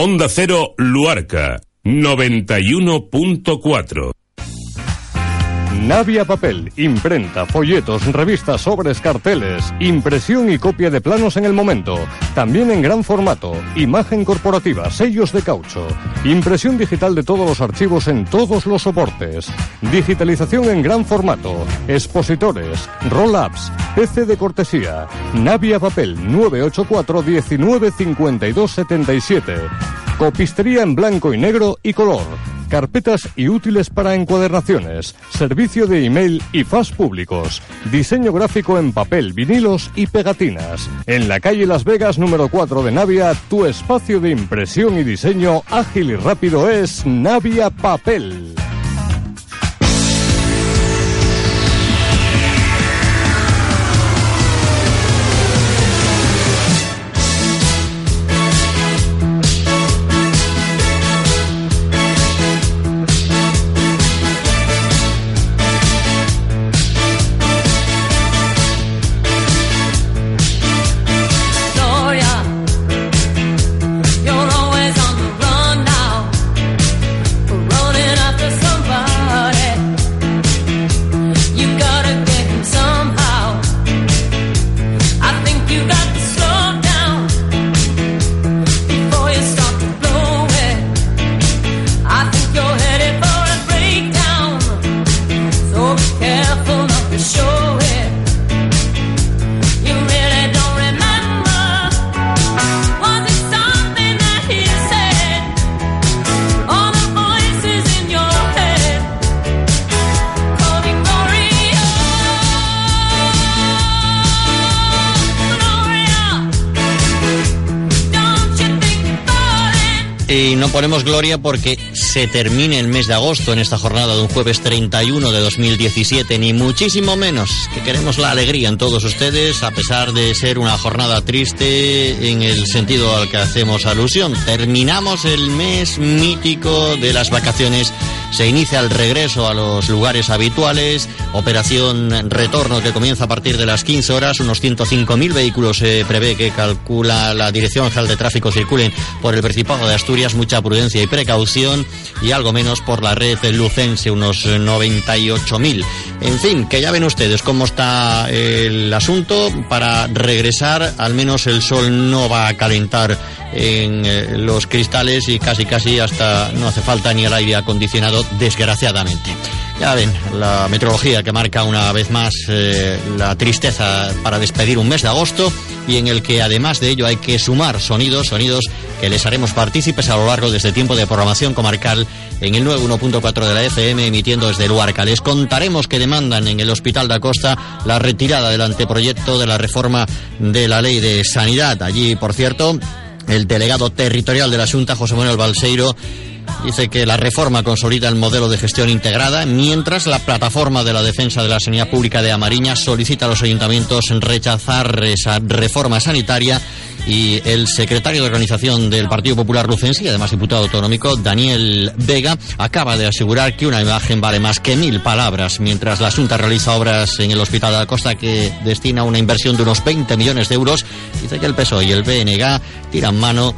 Onda Cero Luarca 91.4. Navia Papel, imprenta, folletos, revistas, sobres, carteles, impresión y copia de planos en el momento. También en gran formato, imagen corporativa, sellos de caucho, impresión digital de todos los archivos en todos los soportes, digitalización en gran formato, expositores, roll-ups, PC de cortesía, Navia Papel 984 195277. Copistería en blanco y negro y color carpetas y útiles para encuadernaciones, servicio de email y fast públicos, diseño gráfico en papel, vinilos y pegatinas. En la calle Las Vegas número 4 de Navia, tu espacio de impresión y diseño ágil y rápido es Navia Papel. Ponemos gloria porque se termine el mes de agosto en esta jornada de un jueves 31 de 2017, ni muchísimo menos, que queremos la alegría en todos ustedes, a pesar de ser una jornada triste en el sentido al que hacemos alusión. Terminamos el mes mítico de las vacaciones se inicia el regreso a los lugares habituales, operación retorno que comienza a partir de las 15 horas, unos 105.000 vehículos se prevé que calcula la Dirección General de Tráfico circulen por el Principado de Asturias, mucha prudencia y precaución y algo menos por la red lucense, unos 98.000. En fin, que ya ven ustedes cómo está el asunto. Para regresar, al menos el sol no va a calentar en eh, los cristales y casi casi hasta no hace falta ni el aire acondicionado, desgraciadamente. Ya ven, la meteorología que marca una vez más eh, la tristeza para despedir un mes de agosto y en el que además de ello hay que sumar sonidos, sonidos que les haremos partícipes a lo largo de este tiempo de programación comarcal en el 91.4 de la FM emitiendo desde Luarca. Les contaremos que demandan en el Hospital de Acosta la retirada del anteproyecto de la reforma de la ley de sanidad. Allí, por cierto, el delegado territorial de la Junta, José Manuel Balseiro, dice que la reforma consolida el modelo de gestión integrada, mientras la plataforma de la defensa de la sanidad pública de Amariña solicita a los ayuntamientos rechazar esa reforma sanitaria y el secretario de organización del Partido Popular Lucense y además diputado autonómico, Daniel Vega, acaba de asegurar que una imagen vale más que mil palabras, mientras la Junta realiza obras en el Hospital de la Costa que destina una inversión de unos 20 millones de euros. Dice que el PSOE y el BNG tiran mano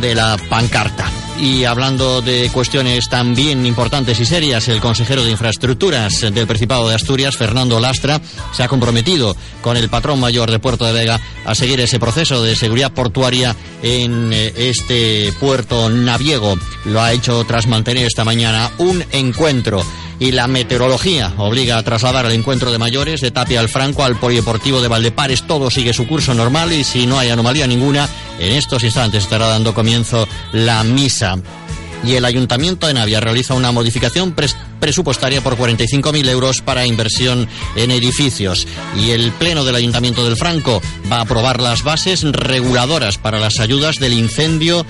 de la pancarta. Y hablando de cuestiones también importantes y serias, el consejero de Infraestructuras del Principado de Asturias, Fernando Lastra, se ha comprometido con el patrón mayor de Puerto de Vega a seguir ese proceso de seguridad portuaria en eh, este puerto naviego. Lo ha hecho tras mantener esta mañana un encuentro y la meteorología obliga a trasladar el encuentro de mayores de Tapia al Franco al Polideportivo de Valdepares. Todo sigue su curso normal y si no hay anomalía ninguna, en estos instantes estará dando comienzo la misa y el Ayuntamiento de Navia realiza una modificación presupuestaria por 45.000 euros para inversión en edificios. Y el Pleno del Ayuntamiento del Franco va a aprobar las bases reguladoras para las ayudas del incendio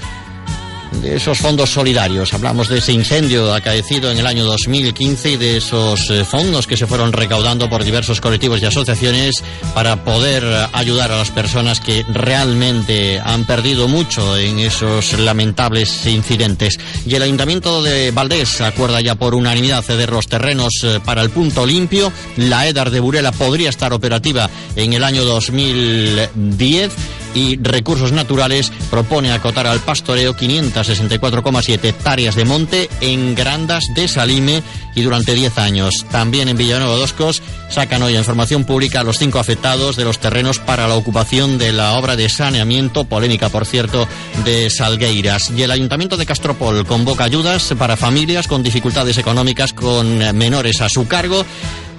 de esos fondos solidarios. Hablamos de ese incendio acaecido en el año 2015 y de esos eh, fondos que se fueron recaudando por diversos colectivos y asociaciones para poder ayudar a las personas que realmente han perdido mucho en esos lamentables incidentes. Y el Ayuntamiento de Valdés acuerda ya por unanimidad ceder los terrenos eh, para el punto limpio. La EDAR de Burela podría estar operativa en el año 2010 y Recursos Naturales propone acotar al pastoreo 564,7 hectáreas de monte en Grandas de Salime y durante 10 años. También en Villanueva de Oscos sacan hoy información pública a los cinco afectados de los terrenos para la ocupación de la obra de saneamiento, polémica por cierto, de Salgueiras. Y el Ayuntamiento de Castropol convoca ayudas para familias con dificultades económicas con menores a su cargo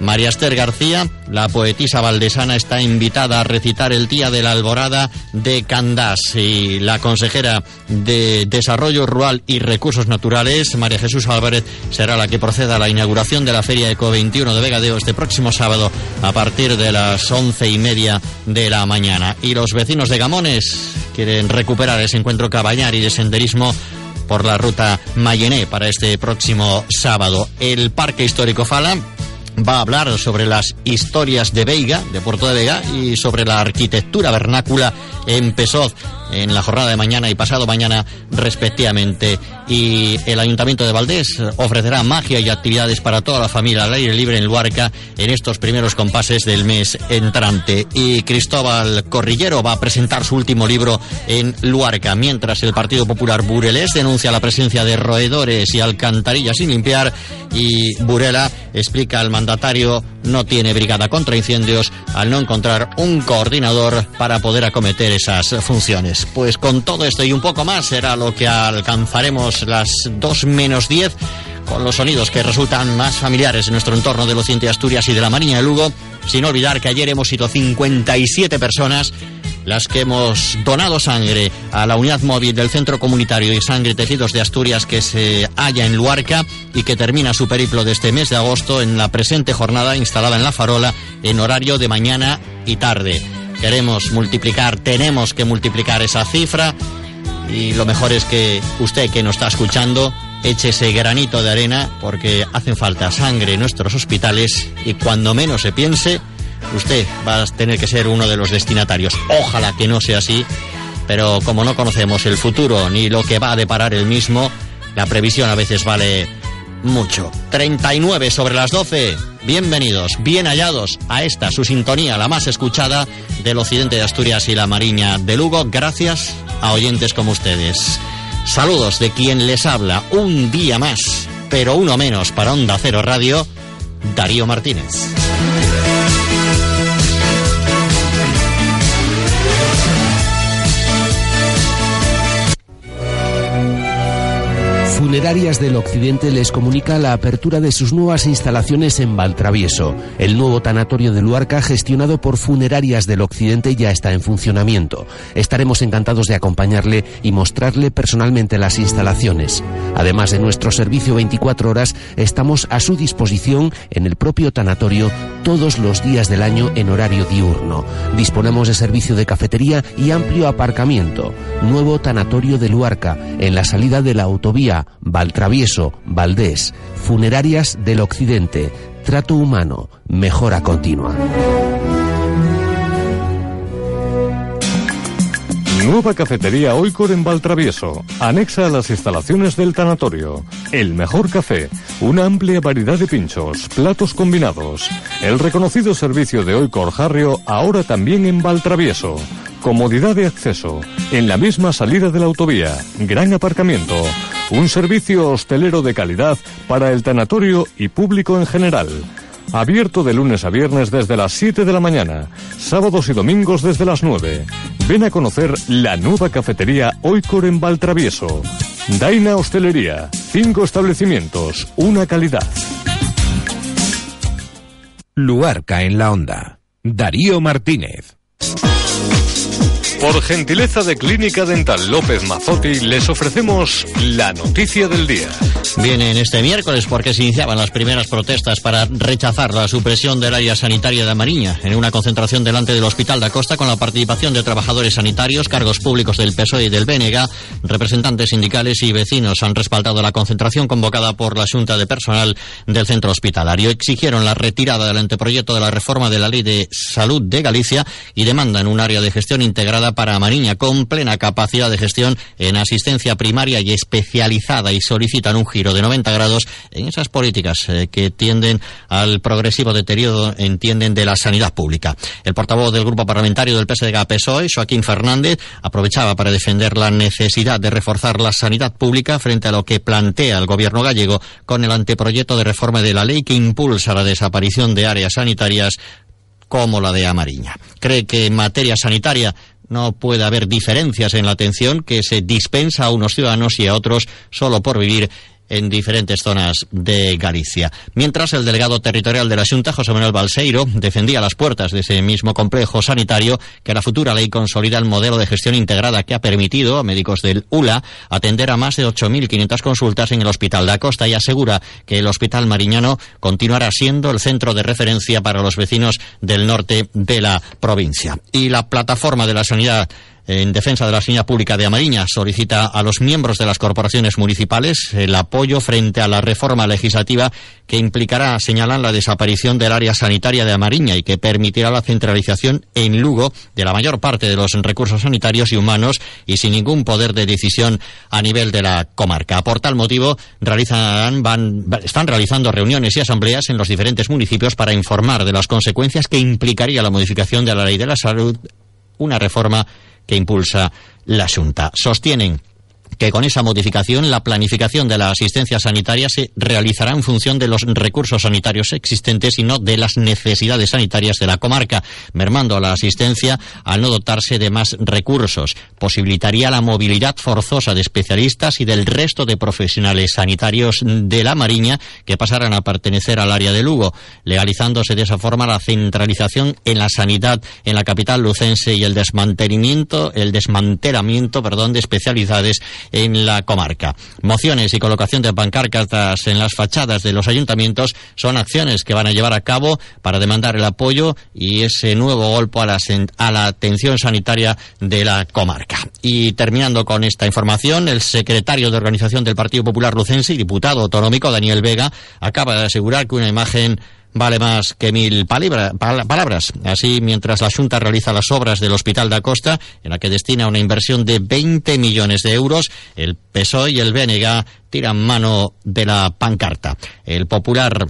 María Esther García, la poetisa valdesana, está invitada a recitar el Día de la Alborada de Candás y la consejera de Desarrollo Rural y Recursos Naturales, María Jesús Álvarez, será la que proceda a la inauguración de la Feria Eco 21 de Vegadeo este próximo sábado a partir de las once y media de la mañana. Y los vecinos de Gamones quieren recuperar ese encuentro cabañar y de senderismo por la ruta Mayené para este próximo sábado. El Parque Histórico Fala va a hablar sobre las historias de Veiga, de Puerto de Vega, y sobre la arquitectura vernácula en Pesoz en la jornada de mañana y pasado mañana respectivamente. Y el Ayuntamiento de Valdés ofrecerá magia y actividades para toda la familia al aire libre en Luarca en estos primeros compases del mes entrante. Y Cristóbal Corrillero va a presentar su último libro en Luarca, mientras el Partido Popular Burelés denuncia la presencia de roedores y alcantarillas sin limpiar y Burela explica al mandatario no tiene brigada contra incendios al no encontrar un coordinador para poder acometer esas funciones. Pues con todo esto y un poco más será lo que alcanzaremos las 2 menos 10 con los sonidos que resultan más familiares en nuestro entorno del occidente de Asturias y de la Marina de Lugo, sin olvidar que ayer hemos sido 57 personas las que hemos donado sangre a la unidad móvil del Centro Comunitario y Sangre Tejidos de Asturias que se halla en Luarca y que termina su periplo de este mes de agosto en la presente jornada instalada en La Farola en horario de mañana y tarde. Queremos multiplicar, tenemos que multiplicar esa cifra y lo mejor es que usted que nos está escuchando eche ese granito de arena porque hacen falta sangre en nuestros hospitales y cuando menos se piense usted va a tener que ser uno de los destinatarios. Ojalá que no sea así, pero como no conocemos el futuro ni lo que va a deparar el mismo, la previsión a veces vale mucho. 39 sobre las 12. Bienvenidos, bien hallados a esta, su sintonía, la más escuchada del occidente de Asturias y la Mariña de Lugo, gracias a oyentes como ustedes. Saludos de quien les habla un día más, pero uno menos para Onda Cero Radio, Darío Martínez. Funerarias del Occidente les comunica la apertura de sus nuevas instalaciones en Valtravieso. El nuevo tanatorio de Luarca, gestionado por Funerarias del Occidente, ya está en funcionamiento. Estaremos encantados de acompañarle y mostrarle personalmente las instalaciones. Además de nuestro servicio 24 horas, estamos a su disposición en el propio tanatorio todos los días del año en horario diurno. Disponemos de servicio de cafetería y amplio aparcamiento. Nuevo tanatorio de Luarca, en la salida de la autovía Valtravieso, Valdés, Funerarias del Occidente, Trato Humano, Mejora Continua. Nueva cafetería Oicor en Valtravieso, anexa a las instalaciones del tanatorio. El mejor café, una amplia variedad de pinchos, platos combinados. El reconocido servicio de Oicor Jarrio ahora también en Valtravieso. Comodidad de acceso, en la misma salida de la autovía, gran aparcamiento, un servicio hostelero de calidad para el tanatorio y público en general. Abierto de lunes a viernes desde las 7 de la mañana, sábados y domingos desde las 9. Ven a conocer la nueva cafetería Oicor en Valtravieso. Daina Hostelería, cinco establecimientos, una calidad. Luarca en la onda. Darío Martínez. Por gentileza de Clínica Dental López Mazotti, les ofrecemos la noticia del día. Viene en este miércoles porque se iniciaban las primeras protestas para rechazar la supresión del área sanitaria de Mariña en una concentración delante del Hospital de Acosta con la participación de trabajadores sanitarios, cargos públicos del PSOE y del BNG, representantes sindicales y vecinos han respaldado la concentración convocada por la Junta de Personal del centro hospitalario. Exigieron la retirada del anteproyecto de la reforma de la Ley de Salud de Galicia y demandan un área de gestión integrada para Mariña con plena capacidad de gestión en asistencia primaria y especializada y solicitan un giro de 90 grados en esas políticas eh, que tienden al progresivo deterioro, entienden, de la sanidad pública. El portavoz del grupo parlamentario del PSDG PSOE, Joaquín Fernández, aprovechaba para defender la necesidad de reforzar la sanidad pública frente a lo que plantea el gobierno gallego con el anteproyecto de reforma de la ley que impulsa la desaparición de áreas sanitarias como la de Amariña. Cree que en materia sanitaria no puede haber diferencias en la atención que se dispensa a unos ciudadanos y a otros solo por vivir en diferentes zonas de Galicia. Mientras el delegado territorial de la Junta, José Manuel Balseiro, defendía las puertas de ese mismo complejo sanitario que la futura ley consolida el modelo de gestión integrada que ha permitido a médicos del ULA atender a más de 8.500 consultas en el Hospital de Acosta y asegura que el Hospital Mariñano continuará siendo el centro de referencia para los vecinos del norte de la provincia. Y la plataforma de la sanidad en defensa de la sanidad pública de Amariña solicita a los miembros de las corporaciones municipales el apoyo frente a la reforma legislativa que implicará, señalan, la desaparición del área sanitaria de Amariña y que permitirá la centralización en Lugo de la mayor parte de los recursos sanitarios y humanos y sin ningún poder de decisión a nivel de la comarca. Por tal motivo, realizan, van, están realizando reuniones y asambleas en los diferentes municipios para informar de las consecuencias que implicaría la modificación de la ley de la salud, una reforma que impulsa la Junta. Sostienen que con esa modificación la planificación de la asistencia sanitaria se realizará en función de los recursos sanitarios existentes y no de las necesidades sanitarias de la comarca, mermando la asistencia al no dotarse de más recursos. Posibilitaría la movilidad forzosa de especialistas y del resto de profesionales sanitarios de la Mariña que pasaran a pertenecer al área de Lugo, legalizándose de esa forma la centralización en la sanidad en la capital lucense y el desmantelamiento, el desmantelamiento, perdón, de especialidades en la comarca. Mociones y colocación de pancartas en las fachadas de los ayuntamientos son acciones que van a llevar a cabo para demandar el apoyo y ese nuevo golpe a la, a la atención sanitaria de la comarca. Y terminando con esta información, el secretario de Organización del Partido Popular Lucense y diputado autonómico, Daniel Vega, acaba de asegurar que una imagen vale más que mil palabras. Así, mientras la Junta realiza las obras del Hospital de Acosta, en la que destina una inversión de 20 millones de euros, el PSOE y el BNG tiran mano de la pancarta. El popular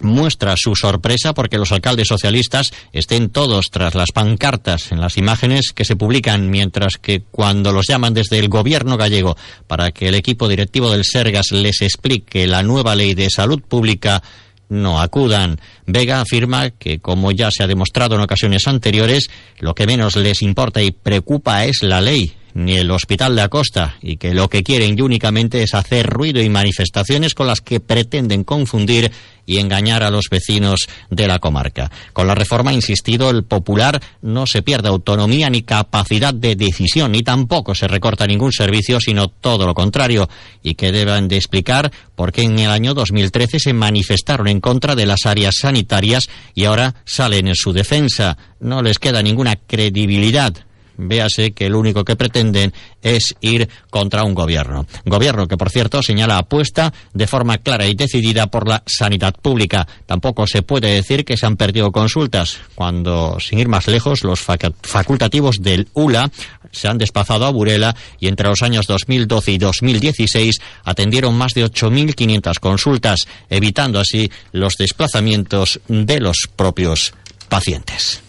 muestra su sorpresa porque los alcaldes socialistas estén todos tras las pancartas en las imágenes que se publican, mientras que cuando los llaman desde el gobierno gallego para que el equipo directivo del Sergas les explique la nueva ley de salud pública, no acudan. Vega afirma que, como ya se ha demostrado en ocasiones anteriores, lo que menos les importa y preocupa es la ley ni el Hospital de Acosta y que lo que quieren únicamente es hacer ruido y manifestaciones con las que pretenden confundir y engañar a los vecinos de la comarca. Con la reforma, insistido, el popular no se pierde autonomía ni capacidad de decisión, ni tampoco se recorta ningún servicio, sino todo lo contrario, y que deben de explicar por qué en el año 2013 se manifestaron en contra de las áreas sanitarias y ahora salen en su defensa. No les queda ninguna credibilidad véase que lo único que pretenden es ir contra un gobierno. Gobierno que, por cierto, señala apuesta de forma clara y decidida por la sanidad pública. Tampoco se puede decir que se han perdido consultas, cuando, sin ir más lejos, los facultativos del ULA se han desplazado a Burela y entre los años 2012 y 2016 atendieron más de 8.500 consultas, evitando así los desplazamientos de los propios pacientes.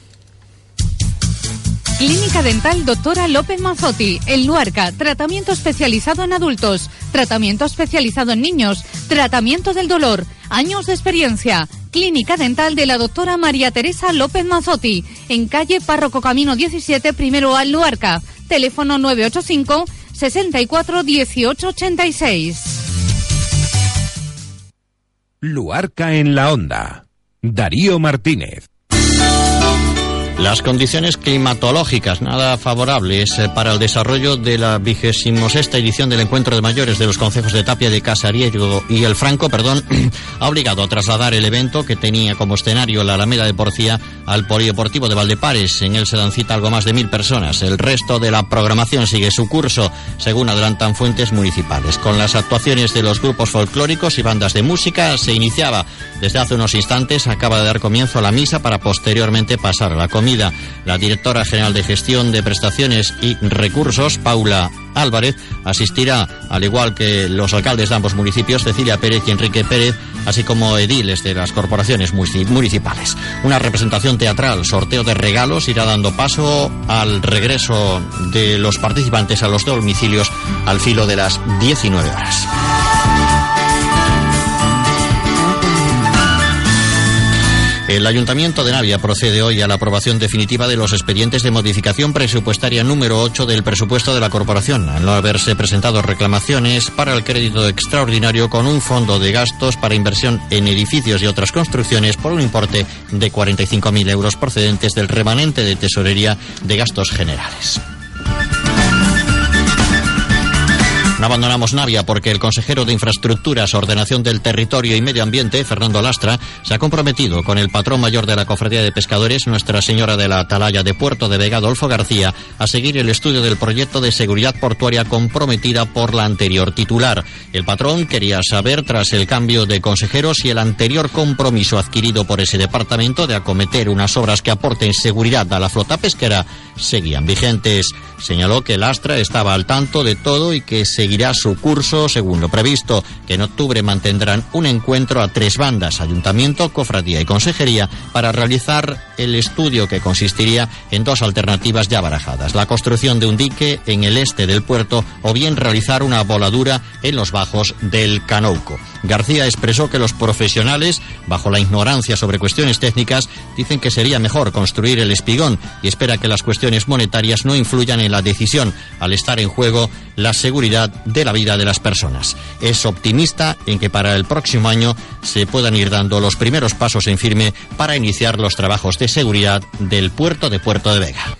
Clínica Dental Doctora López Manzotti, el Luarca, tratamiento especializado en adultos, tratamiento especializado en niños, tratamiento del dolor, años de experiencia. Clínica Dental de la doctora María Teresa López Manzotti, en calle Párroco Camino 17, primero al Luarca. Teléfono 985 64 18 86. Luarca en la onda. Darío Martínez. Las condiciones climatológicas nada favorables eh, para el desarrollo de la vigésimo sexta edición del Encuentro de Mayores de los Concejos de Tapia de Casariego y el Franco, perdón, ha obligado a trasladar el evento que tenía como escenario la Alameda de Porcía al Polideportivo de Valdepares. En él se dan cita algo más de mil personas. El resto de la programación sigue su curso, según adelantan fuentes municipales. Con las actuaciones de los grupos folclóricos y bandas de música se iniciaba desde hace unos instantes. Acaba de dar comienzo a la misa para posteriormente pasar a la comida La directora general de gestión de prestaciones y recursos, Paula Álvarez, asistirá, al igual que los alcaldes de ambos municipios, Cecilia Pérez y Enrique Pérez, así como ediles de las corporaciones municipales. Una representación teatral, sorteo de regalos, irá dando paso al regreso de los participantes a los domicilios al filo de las 19 horas. El Ayuntamiento de Navia procede hoy a la aprobación definitiva de los expedientes de modificación presupuestaria número 8 del presupuesto de la corporación, al no haberse presentado reclamaciones para el crédito extraordinario con un fondo de gastos para inversión en edificios y otras construcciones por un importe de 45.000 euros procedentes del remanente de tesorería de gastos generales. No abandonamos Navia porque el consejero de Infraestructuras, Ordenación del Territorio y Medio Ambiente, Fernando Lastra, se ha comprometido con el patrón mayor de la Cofradía de Pescadores, Nuestra Señora de la Atalaya de Puerto de Vega, Adolfo García, a seguir el estudio del proyecto de seguridad portuaria comprometida por la anterior titular. El patrón quería saber, tras el cambio de consejero, si el anterior compromiso adquirido por ese departamento de acometer unas obras que aporten seguridad a la flota pesquera seguían vigentes. Señaló que Lastra estaba al tanto de todo y que se seguirá su curso según lo previsto, que en octubre mantendrán un encuentro a tres bandas, ayuntamiento, cofradía y consejería, para realizar el estudio que consistiría en dos alternativas ya barajadas, la construcción de un dique en el este del puerto o bien realizar una voladura en los bajos del Canouco. García expresó que los profesionales, bajo la ignorancia sobre cuestiones técnicas, dicen que sería mejor construir el espigón y espera que las cuestiones monetarias no influyan en la decisión al estar en juego la seguridad de la vida de las personas. Es optimista en que para el próximo año se puedan ir dando los primeros pasos en firme para iniciar los trabajos de seguridad del puerto de Puerto de Vega.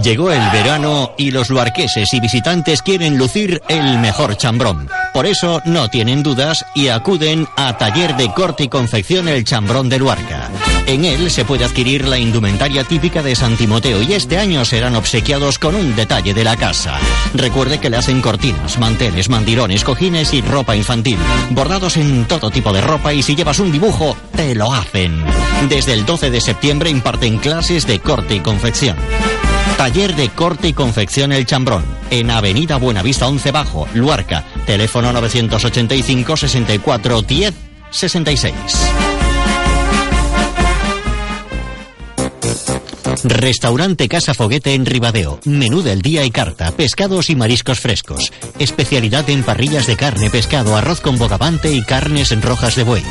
Llegó el verano y los luarqueses y visitantes quieren lucir el mejor chambrón. Por eso no tienen dudas y acuden a Taller de Corte y Confección El Chambrón de Luarca. En él se puede adquirir la indumentaria típica de San Timoteo y este año serán obsequiados con un detalle de la casa. Recuerde que le hacen cortinas, manteles, mandirones, cojines y ropa infantil. Bordados en todo tipo de ropa y si llevas un dibujo, te lo hacen. Desde el 12 de septiembre imparten clases de corte y confección. Taller de corte y confección El Chambrón, en Avenida Buenavista 11 Bajo, Luarca, teléfono 985 64 10 66. Restaurante Casa Foguete en Ribadeo. Menú del día y carta. Pescados y mariscos frescos. Especialidad en parrillas de carne, pescado, arroz con bogavante y carnes en rojas de buey.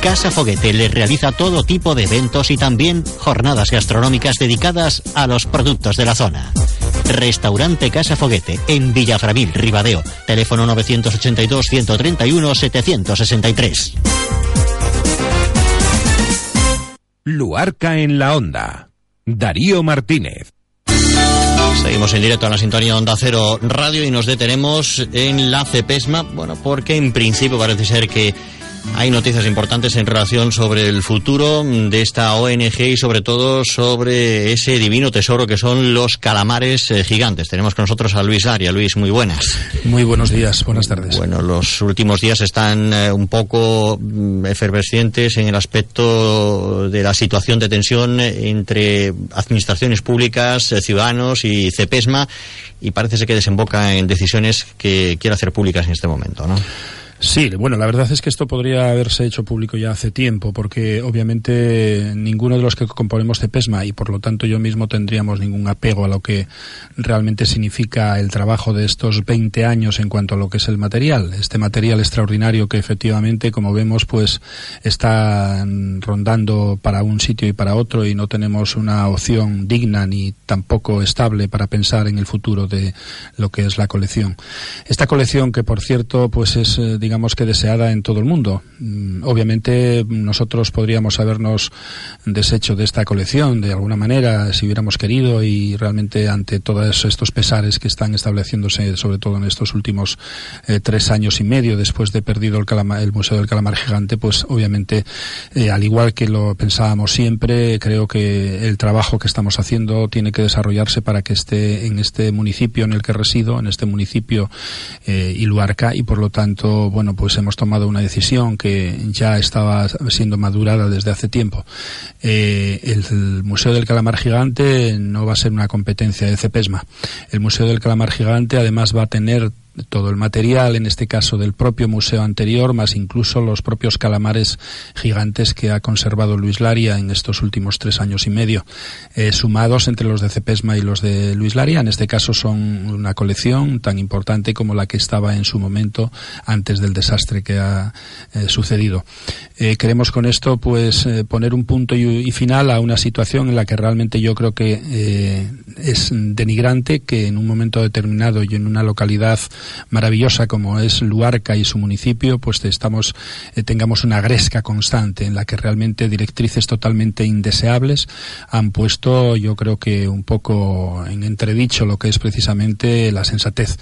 Casa Foguete le realiza todo tipo de eventos y también jornadas gastronómicas dedicadas a los productos de la zona. Restaurante Casa Foguete en Villafravil, Ribadeo. Teléfono 982 131 763. Luarca en la onda. Darío Martínez. Seguimos en directo a la sintonía Onda Cero Radio y nos detenemos en la CEPESMA, bueno, porque en principio parece ser que hay noticias importantes en relación sobre el futuro de esta ONG y sobre todo sobre ese divino tesoro que son los calamares eh, gigantes. Tenemos con nosotros a Luis Aria. Luis, muy buenas. Muy buenos días, buenas tardes. Bueno, los últimos días están eh, un poco mm, efervescientes en el aspecto de la situación de tensión entre administraciones públicas, eh, ciudadanos y CEPESMA y parece que desemboca en decisiones que quiere hacer públicas en este momento, ¿no? Sí, bueno, la verdad es que esto podría haberse hecho público ya hace tiempo, porque obviamente ninguno de los que componemos CEPESMA y por lo tanto yo mismo tendríamos ningún apego a lo que realmente significa el trabajo de estos 20 años en cuanto a lo que es el material. Este material extraordinario que efectivamente, como vemos, pues está rondando para un sitio y para otro y no tenemos una opción digna ni tampoco estable para pensar en el futuro de lo que es la colección. Esta colección que, por cierto, pues es, eh, digamos que deseada en todo el mundo. Mm, obviamente nosotros podríamos habernos deshecho de esta colección de alguna manera si hubiéramos querido y realmente ante todos estos pesares que están estableciéndose sobre todo en estos últimos eh, tres años y medio después de perdido el, el Museo del Calamar Gigante, pues obviamente eh, al igual que lo pensábamos siempre, creo que el trabajo que estamos haciendo tiene que desarrollarse para que esté en este municipio en el que resido, en este municipio eh, Iluarca y por lo tanto, bueno, bueno, pues hemos tomado una decisión que ya estaba siendo madurada desde hace tiempo. Eh, el, Museo del Calamar Gigante no va a ser una competencia de CEPESMA. El Museo del Calamar Gigante además va a tener todo el material, en este caso del propio museo anterior, más incluso los propios calamares gigantes que ha conservado Luis Laria en estos últimos tres años y medio, eh, sumados entre los de Cepesma y los de Luis Laria. En este caso son una colección tan importante como la que estaba en su momento antes del desastre que ha eh, sucedido. Eh, queremos con esto pues poner un punto y, final a una situación en la que realmente yo creo que es denigrante que en un momento determinado y en una localidad maravillosa como es Luarca y su municipio, pues estamos, eh, tengamos una gresca constante en la que realmente directrices totalmente indeseables han puesto, yo creo que un poco en entredicho lo que es precisamente la sensatez.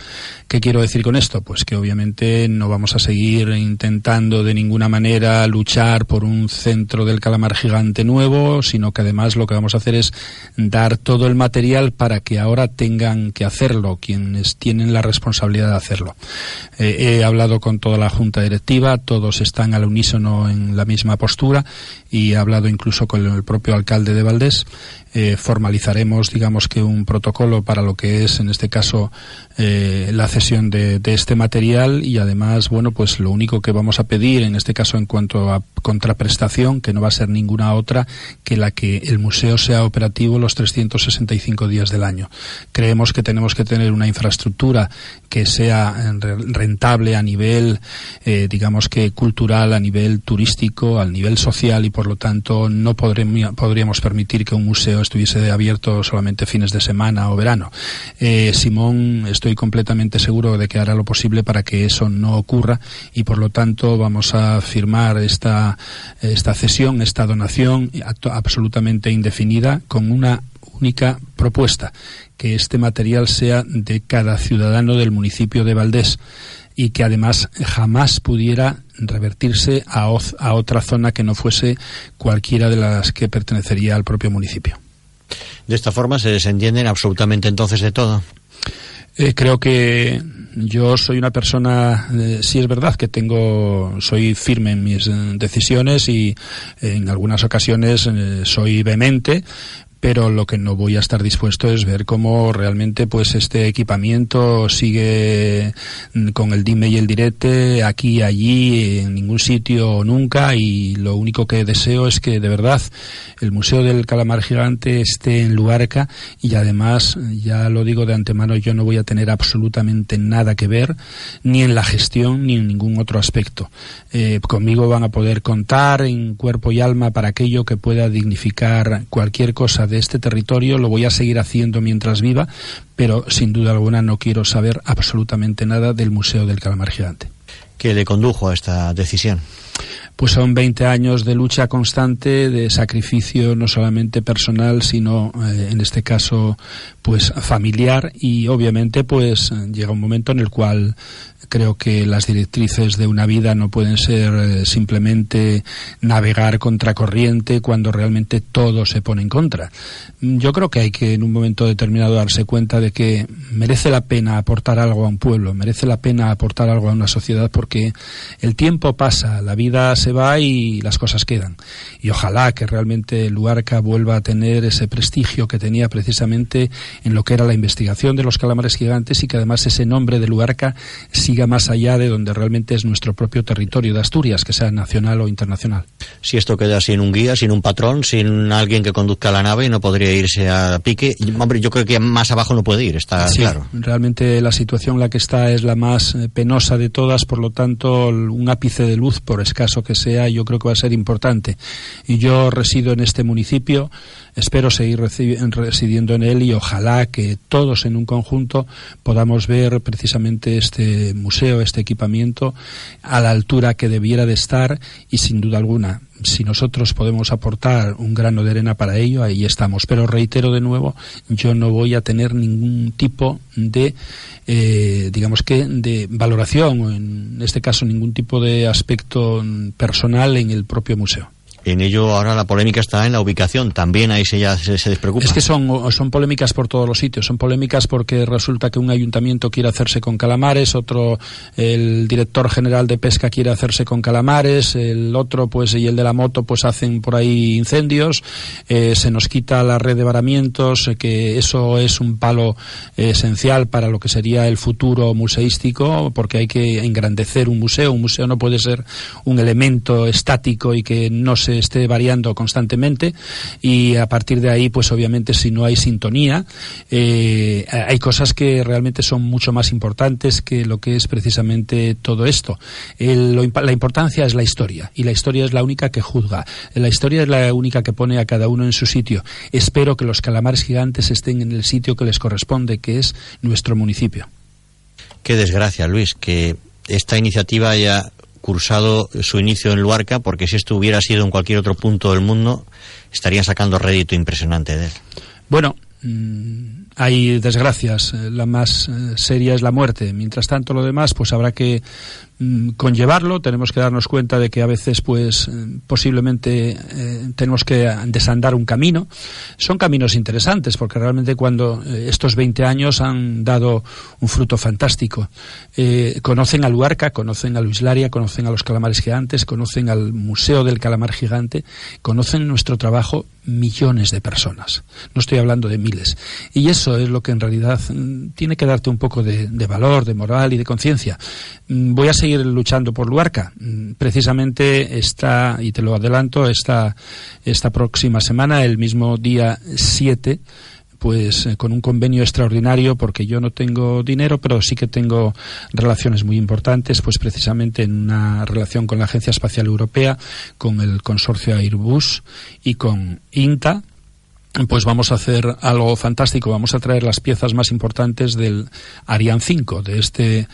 ¿Qué quiero decir con esto? Pues que obviamente no vamos a seguir intentando de ninguna manera luchar por un centro del calamar gigante nuevo, sino que además lo que vamos a hacer es dar todo el material para que ahora tengan que hacerlo quienes tienen la responsabilidad de hacerlo. Eh, he hablado con toda la junta directiva, todos están al unísono en la misma postura y he hablado incluso con el propio alcalde de Valdés eh, formalizaremos, digamos que un protocolo para lo que es, en este caso, eh, la cesión de, este material y además, bueno, pues lo único que vamos a pedir, en este caso, en cuanto a contraprestación, que no va a ser ninguna otra que la que el museo sea operativo los 365 días del año. Creemos que tenemos que tener una infraestructura que sea rentable a nivel, eh, digamos que cultural, a nivel turístico, al nivel social y por lo tanto no podríamos permitir que un museo estuviese abierto solamente fines de semana o verano. Eh, Simón, estoy completamente seguro de que hará lo posible para que eso no ocurra y por lo tanto vamos a firmar esta, esta cesión, esta donación absolutamente indefinida con una única propuesta, que este material sea de cada ciudadano del municipio de Valdés y que además jamás pudiera revertirse a, a, otra zona que no fuese cualquiera de las que pertenecería al propio municipio. De esta forma se desentienden absolutamente entonces de todo. Eh, creo que yo soy una persona, eh, sí es verdad que tengo, soy firme en mis eh, decisiones y en algunas ocasiones soy vehemente, pero lo que no voy a estar dispuesto es ver cómo realmente pues este equipamiento sigue con el dime y el direte aquí allí en ningún sitio nunca y lo único que deseo es que de verdad el museo del calamar gigante esté en Luarca y además ya lo digo de antemano yo no voy a tener absolutamente nada que ver ni en la gestión ni en ningún otro aspecto. Eh, conmigo van a poder contar en cuerpo y alma para aquello que pueda dignificar cualquier cosa de este territorio, lo voy a seguir haciendo mientras viva, pero sin duda alguna no quiero saber absolutamente nada del Museo del Calamar Gigante. ¿Qué le condujo a esta decisión? Pues son 20 años de lucha constante, de sacrificio no solamente personal, sino eh, en este caso pues familiar y obviamente pues llega un momento en el cual Creo que las directrices de una vida no pueden ser eh, simplemente navegar contracorriente cuando realmente todo se pone en contra. Yo creo que hay que en un momento determinado darse cuenta de que merece la pena aportar algo a un pueblo, merece la pena aportar algo a una sociedad porque el tiempo pasa, la vida se va y las cosas quedan. Y ojalá que realmente Luarca vuelva a tener ese prestigio que tenía precisamente en lo que era la investigación de los calamares gigantes y que además ese nombre de Luarca siga más allá de donde realmente es nuestro propio territorio de Asturias, que sea nacional o internacional. Si esto queda sin un guía, sin un patrón, sin alguien que conduzca la nave, no podría irse a pique. Hombre, yo creo que más abajo no puede ir, está claro. Realmente la situación en la que está es la más eh, penosa de todas, por lo tanto, un ápice de luz, por escaso que sea, yo creo que va a ser importante. Y yo resido en este municipio, espero seguir residiendo en él y ojalá que todos en un conjunto podamos ver precisamente este museo, este equipamiento a la altura que debiera de estar y sin duda alguna si nosotros podemos aportar un grano de arena para ello, ahí estamos. Pero reitero de nuevo, yo no voy a tener ningún tipo de, eh, digamos que, de valoración, o en este caso ningún tipo de aspecto personal en el propio museo. En ello ahora la polémica está en la ubicación. También ahí se ya se, se despreocupa. Es que son, son polémicas por todos los sitios. Son polémicas porque resulta que un ayuntamiento quiere hacerse con calamares, otro, el director general de pesca quiere hacerse con calamares, el otro, pues, y el de la moto, pues hacen por ahí incendios. Eh, se nos quita la red de varamientos, eh, que eso es un palo eh, esencial para lo que sería el futuro museístico, porque hay que engrandecer un museo. Un museo no puede ser un elemento estático y que no se esté variando constantemente y a partir de ahí pues obviamente si no hay sintonía eh, hay cosas que realmente son mucho más importantes que lo que es precisamente todo esto. La importancia es la historia y la historia es la única que juzga. La historia es la única que pone a cada uno en su sitio. Espero que los calamares gigantes estén en el sitio que les corresponde que es nuestro municipio. Qué desgracia, Luis, que esta iniciativa haya cursado su inicio en Luarca, porque si esto hubiera sido en cualquier otro punto del mundo, estarían sacando rédito impresionante de él. Bueno, mm, hay desgracias. eh, La más eh, seria es la muerte. Mientras tanto, lo demás, pues habrá que conllevarlo. Tenemos que darnos cuenta de que a veces, pues, eh, posiblemente eh, tenemos que desandar un camino. Son caminos interesantes, porque realmente cuando eh, estos 20 años han dado un fruto fantástico. Conocen a Luarca, conocen a Luis Laria, conocen a los calamares gigantes, conocen al Museo del Calamar Gigante, conocen nuestro trabajo millones de personas. No estoy hablando de miles. Y eso es lo que en realidad mm, tiene que darte un poco de, de valor, de moral y de conciencia. Mm, Voy a seguir luchando por Luarca. Mm, Precisamente está, y te lo adelanto, esta, esta próxima semana, el mismo día 7, pues eh, con un convenio extraordinario porque yo no tengo dinero pero sí que tengo relaciones muy importantes pues precisamente en una relación con la Agencia Espacial Europea con el consorcio Airbus y con INTA pues vamos a hacer algo fantástico. Vamos a traer las piezas más importantes del Ariane 5, de este,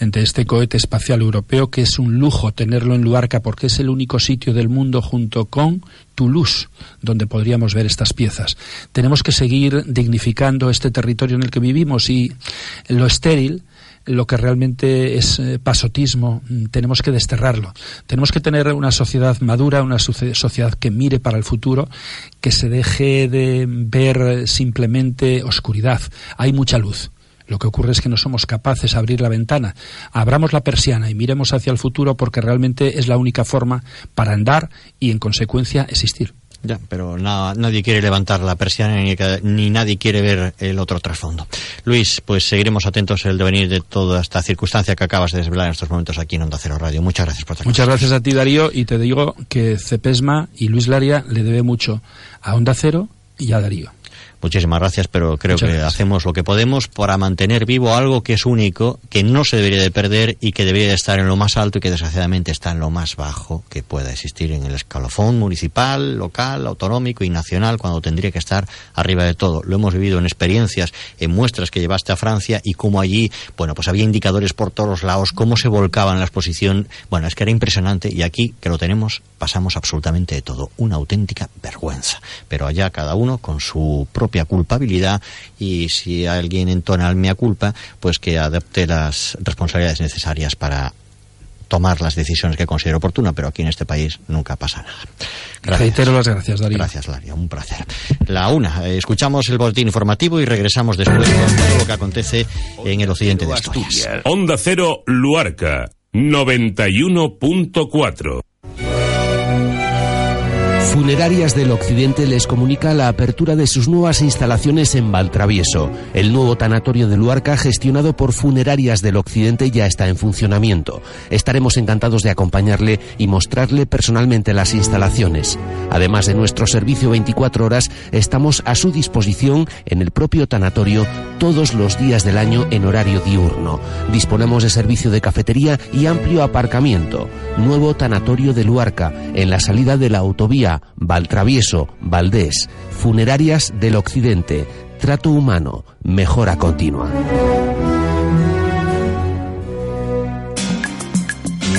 de este cohete espacial europeo, que es un lujo tenerlo en Luarca, porque es el único sitio del mundo junto con Toulouse donde podríamos ver estas piezas. Tenemos que seguir dignificando este territorio en el que vivimos y lo estéril lo que realmente es eh, pasotismo, mm, tenemos que desterrarlo. Tenemos que tener una sociedad madura, una socie- sociedad que mire para el futuro, que se deje de ver eh, simplemente oscuridad. Hay mucha luz. Lo que ocurre es que no somos capaces de abrir la ventana. Abramos la persiana y miremos hacia el futuro porque realmente es la única forma para andar y, en consecuencia, existir. Ya, pero na- nadie quiere levantar la persiana ni, ni nadie quiere ver el otro trasfondo. Luis, pues seguiremos atentos el devenir de toda esta circunstancia que acabas de desvelar en estos momentos aquí en Onda Cero Radio. Muchas gracias por estar Muchas gracias a ti, Darío, y te digo que Cepesma y Luis Laria le debe mucho a Onda Cero y a Darío. Muchísimas gracias, pero creo Muchas que gracias. hacemos lo que podemos para mantener vivo algo que es único, que no se debería de perder y que debería de estar en lo más alto y que desgraciadamente está en lo más bajo que pueda existir en el escalafón municipal, local, autonómico y nacional, cuando tendría que estar arriba de todo. Lo hemos vivido en experiencias, en muestras que llevaste a Francia y cómo allí, bueno, pues había indicadores por todos los lados, cómo se volcaban la exposición. Bueno, es que era impresionante y aquí, que lo tenemos, pasamos absolutamente de todo. Una auténtica vergüenza. Pero allá cada uno con su propia culpabilidad y si alguien entona el mea culpa, pues que adopte las responsabilidades necesarias para tomar las decisiones que considere oportuna, pero aquí en este país nunca pasa nada. Gracias. Reitero las gracias, Darío. Gracias, Laria, un placer. La una, eh, escuchamos el boletín informativo y regresamos después con todo lo que acontece en el occidente de Asturias. Onda Cero Luarca 91.4. Funerarias del Occidente les comunica la apertura de sus nuevas instalaciones en Valtravieso. El nuevo tanatorio de Luarca, gestionado por Funerarias del Occidente, ya está en funcionamiento. Estaremos encantados de acompañarle y mostrarle personalmente las instalaciones. Además de nuestro servicio 24 horas, estamos a su disposición en el propio tanatorio todos los días del año en horario diurno. Disponemos de servicio de cafetería y amplio aparcamiento. Nuevo tanatorio de Luarca, en la salida de la autovía Valtravieso, Valdés. Funerarias del Occidente. Trato humano. Mejora continua.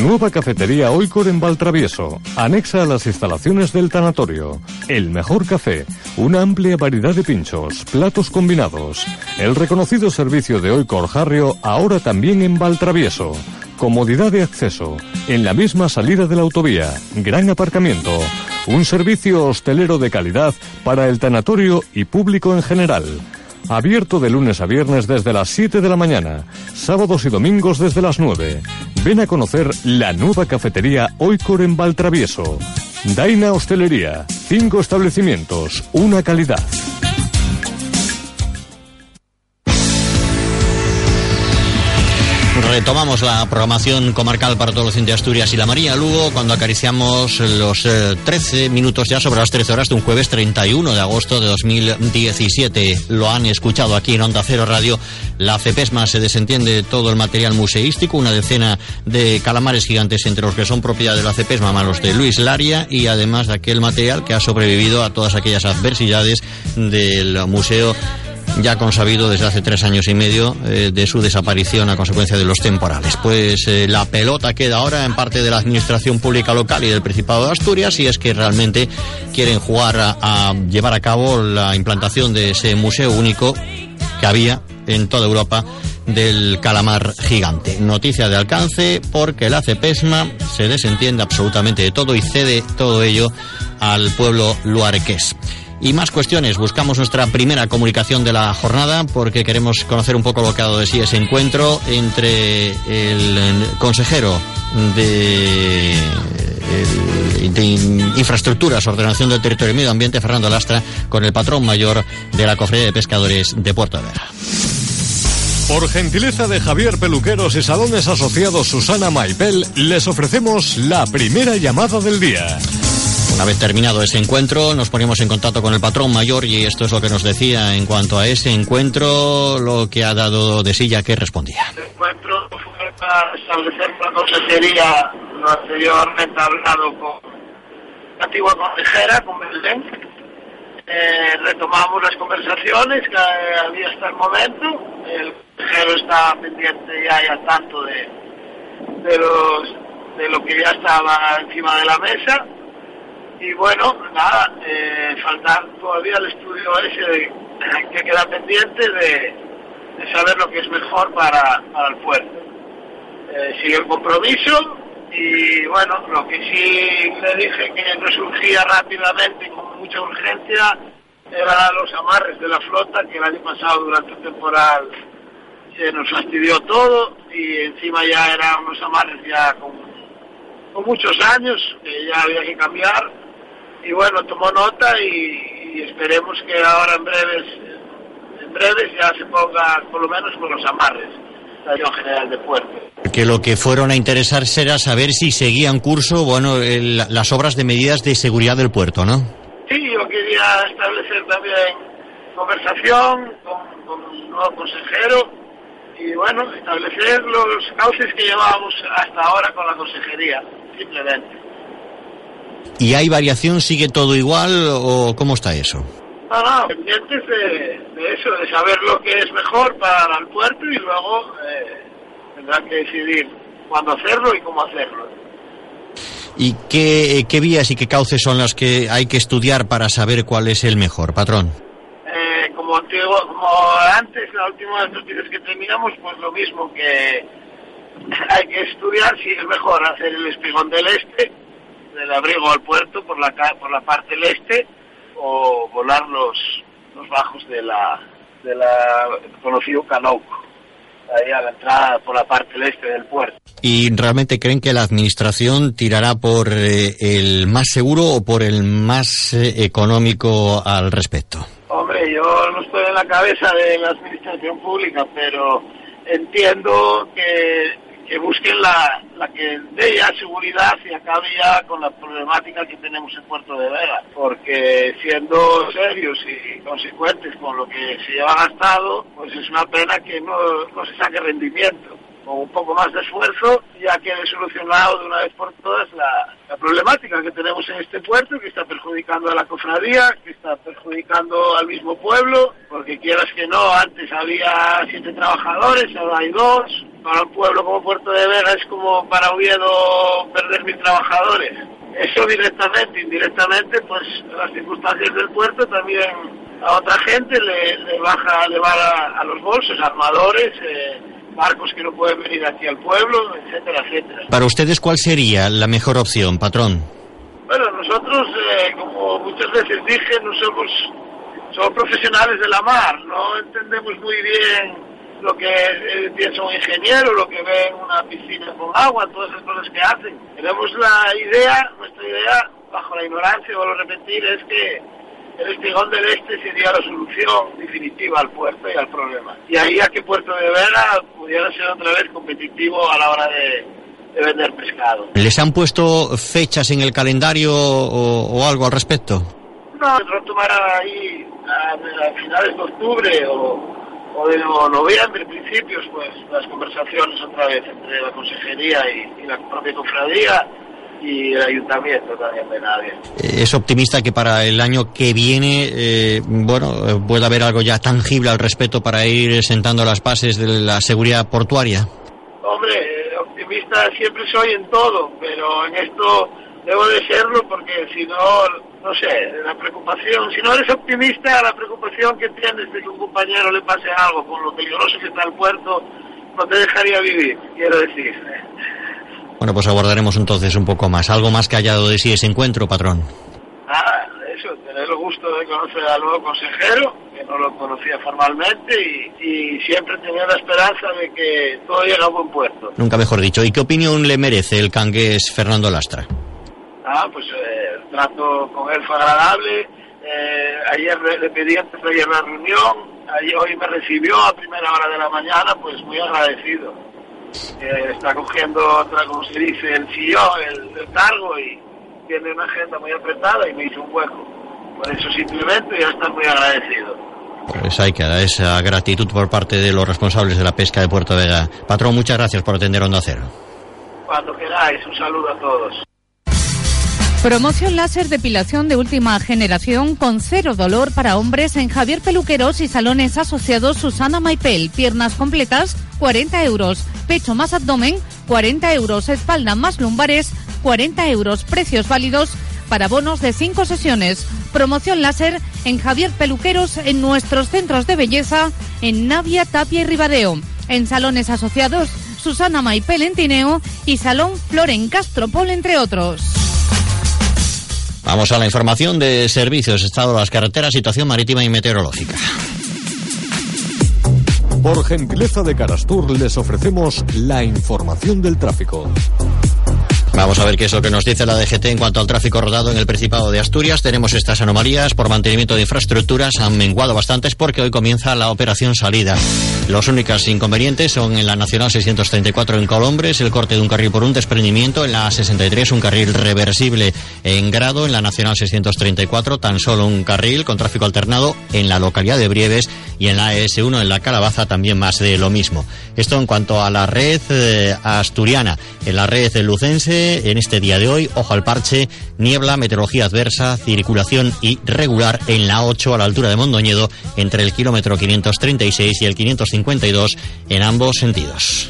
Nueva cafetería Oicor en Valtravieso, anexa a las instalaciones del tanatorio. El mejor café, una amplia variedad de pinchos, platos combinados. El reconocido servicio de Oicor Harrio ahora también en Valtravieso. comodidad de acceso, en la misma salida de la autovía, gran aparcamiento, un servicio hostelero de calidad para el tanatorio y público en general. Abierto de lunes a viernes desde las 7 de la mañana, sábados y domingos desde las 9. Ven a conocer la nueva cafetería Oicor en Valtravieso. Daina Hostelería, cinco establecimientos, una calidad. Retomamos la programación comarcal para todos los de Asturias y la María Lugo cuando acariciamos los 13 eh, minutos ya sobre las 13 horas de un jueves 31 de agosto de 2017. Lo han escuchado aquí en Onda Cero Radio. La CEPESMA se desentiende todo el material museístico, una decena de calamares gigantes entre los que son propiedad de la CEPESMA, malos de Luis Laria y además de aquel material que ha sobrevivido a todas aquellas adversidades del museo ya consabido desde hace tres años y medio eh, de su desaparición a consecuencia de los temporales. Pues eh, la pelota queda ahora en parte de la Administración Pública Local y del Principado de Asturias y es que realmente quieren jugar a, llevar a cabo la implantación de ese museo único que había en toda Europa del calamar gigante. Noticia de alcance porque la CEPESMA se desentiende absolutamente de todo y cede todo ello al pueblo luarequés y más cuestiones. Buscamos nuestra primera comunicación de la jornada porque queremos conocer un poco lo que ha dado de sí ese encuentro entre el consejero de, Infraestructuras, Ordenación del Territorio y Medio Ambiente, Fernando Lastra, con el patrón mayor de la Cofradía de Pescadores de Puerto Vera. Por gentileza de Javier Peluqueros y Salones Asociados Susana Maipel, les ofrecemos la primera llamada del día. Una vez terminado ese encuentro, nos ponemos en contacto con el patrón mayor y esto es lo que nos decía en cuanto a ese encuentro, lo que ha dado de silla que respondía. El encuentro fue para establecer una consejería, anteriormente hablado con la antigua consejera, con Belén. Eh, retomamos las conversaciones que había hasta el momento. El consejero está pendiente ya y al tanto de, de lo que ya estaba encima de la mesa y bueno, nada, eh, faltar todavía el estudio ese que queda pendiente de, saber lo que es mejor para, el puerto. Eh, sigue el compromiso y bueno, lo que sí le dije que resurgía rápidamente y con mucha urgencia eran los amarres de la flota que el año pasado durante el temporal se nos fastidió todo y encima ya eran unos amarres ya con, con muchos años que ya había que cambiar y bueno, tomó nota y, esperemos que ahora en breves, en breves ya se ponga por lo menos con los amarres la General de Puerto. Que lo que fueron a interesarse era saber si seguían curso, bueno, las obras de medidas de seguridad del puerto, ¿no? Sí, yo quería establecer también conversación con, con el nuevo consejero y bueno, establecer los cauces que llevábamos hasta ahora con la consejería, simplemente. ¿Y hay variación? ¿Sigue todo igual o cómo está eso? No, no, pendientes de, eso, de saber lo que es mejor para el puerto y luego eh, tendrán que decidir cuándo hacerlo y cómo hacerlo. ¿Y qué, qué vías y qué cauces son las que hay que estudiar para saber cuál es el mejor, patrón? Eh, como, como antes, la última noticias que teníamos, pues lo mismo que hay que estudiar si es mejor hacer el espigón del este del abrigo al puerto por la, por la parte del este o volar los, los bajos de la, de la conocido Canouco, ahí a la entrada por la parte del este del puerto. ¿Y realmente creen que la administración tirará por eh, el más seguro o por el más eh, económico al respecto? Hombre, yo no estoy en la cabeza de la administración pública, pero entiendo que que busquen la, la que dé ya seguridad y acabe ya con la problemática que tenemos en Puerto de Vega, porque siendo serios y consecuentes con lo que se lleva gastado, pues es una pena que no, no se saque rendimiento. Con un poco más de esfuerzo ya quede solucionado de una vez por todas la, la, problemática que tenemos en este puerto que está perjudicando a la cofradía, que está perjudicando al mismo pueblo, porque quieras que no, antes había siete trabajadores, ahora hay dos, para un pueblo como Puerto de Vega es como para Oviedo perder mil trabajadores. Eso directamente, indirectamente, pues las circunstancias del puerto también a otra gente le, baja, le va a, los bolsos, armadores, eh, barcos que no pueden venir aquí al pueblo, etcétera, etcétera. Para ustedes, ¿cuál sería la mejor opción, patrón? Bueno, nosotros, eh, como muchas veces dije, no somos, somos profesionales de la mar, no entendemos muy bien lo que eh, piensa un ingeniero, lo que ve en una piscina con agua, todas esas cosas que hacen. Tenemos la idea, nuestra idea, bajo la ignorancia, vuelvo a repetir, es que el espigón del este sería la solución definitiva al puerto y al problema. Y ahí a que Puerto de Vera pudiera ser otra vez competitivo a la hora de, de vender pescado. ¿Les han puesto fechas en el calendario o, o algo al respecto? No, retomará ahí a, a finales de octubre o, o de noviembre, principios, pues las conversaciones otra vez entre la consejería y, y la propia cofradía y el ayuntamiento también de nadie. ¿Es optimista que para el año que viene, eh, bueno, eh, pueda haber algo ya tangible al respecto para ir sentando las bases de la seguridad portuaria? Hombre, eh, optimista siempre soy en todo, pero en esto debo de serlo porque si no, no sé, la preocupación, si no eres optimista, la preocupación que tienes de que un compañero le pase algo con lo peligroso que está el puerto, no te dejaría vivir, quiero decir. Bueno, pues aguardaremos entonces un poco más. ¿Algo más que haya dado de sí ese encuentro, patrón? Nada, eso, tener el gusto de conocer al nuevo consejero, que no lo conocía formalmente, y, y siempre tenía la esperanza de que todo llega a buen puerto. Nunca mejor dicho. ¿Y qué opinión le merece el cangués Fernando Lastra? Ah, pues eh, el trato con él fue agradable. Eh, ayer le, le pedí antes de ayer la reunión. Ayer, hoy me recibió a primera hora de la mañana, pues muy agradecido. Eh, está cogiendo otra, como se dice, el sillón, el, el cargo y tiene una agenda muy apretada y me hizo un hueco. Por eso simplemente ya está muy agradecido. Pues hay que dar esa gratitud por parte de los responsables de la pesca de Puerto Vega. Patrón, muchas gracias por atender Onda Cero. Cuando queráis, un saludo a todos. Promoción láser depilación de última generación con cero dolor para hombres en Javier Peluqueros y salones asociados Susana Maipel. Piernas completas, 40 euros. Pecho más abdomen, 40 euros. Espalda más lumbares, 40 euros. Precios válidos para bonos de 5 sesiones. Promoción láser en Javier Peluqueros en nuestros centros de belleza en Navia, Tapia y Ribadeo. En salones asociados Susana Maipel en Tineo y Salón Flor en Castropol, entre otros. Vamos a la información de servicios, estado de las carreteras, situación marítima y meteorológica. Por gentileza de Carastur les ofrecemos la información del tráfico. Vamos a ver qué es lo que nos dice la DGT en cuanto al tráfico rodado en el Principado de Asturias. Tenemos estas anomalías por mantenimiento de infraestructuras, han menguado bastantes porque hoy comienza la operación salida. Los únicos inconvenientes son en la Nacional 634 en Colombres, el corte de un carril por un desprendimiento, en la 63 un carril reversible en grado, en la Nacional 634 tan solo un carril con tráfico alternado en la localidad de Brieves y en la ES1 en la Calabaza también más de lo mismo. Esto en cuanto a la red eh, asturiana. En la red lucense en este día de hoy, ojo al parche, niebla, meteorología adversa, circulación irregular en la 8 a la altura de Mondoñedo entre el kilómetro 536 y el 552 en ambos sentidos.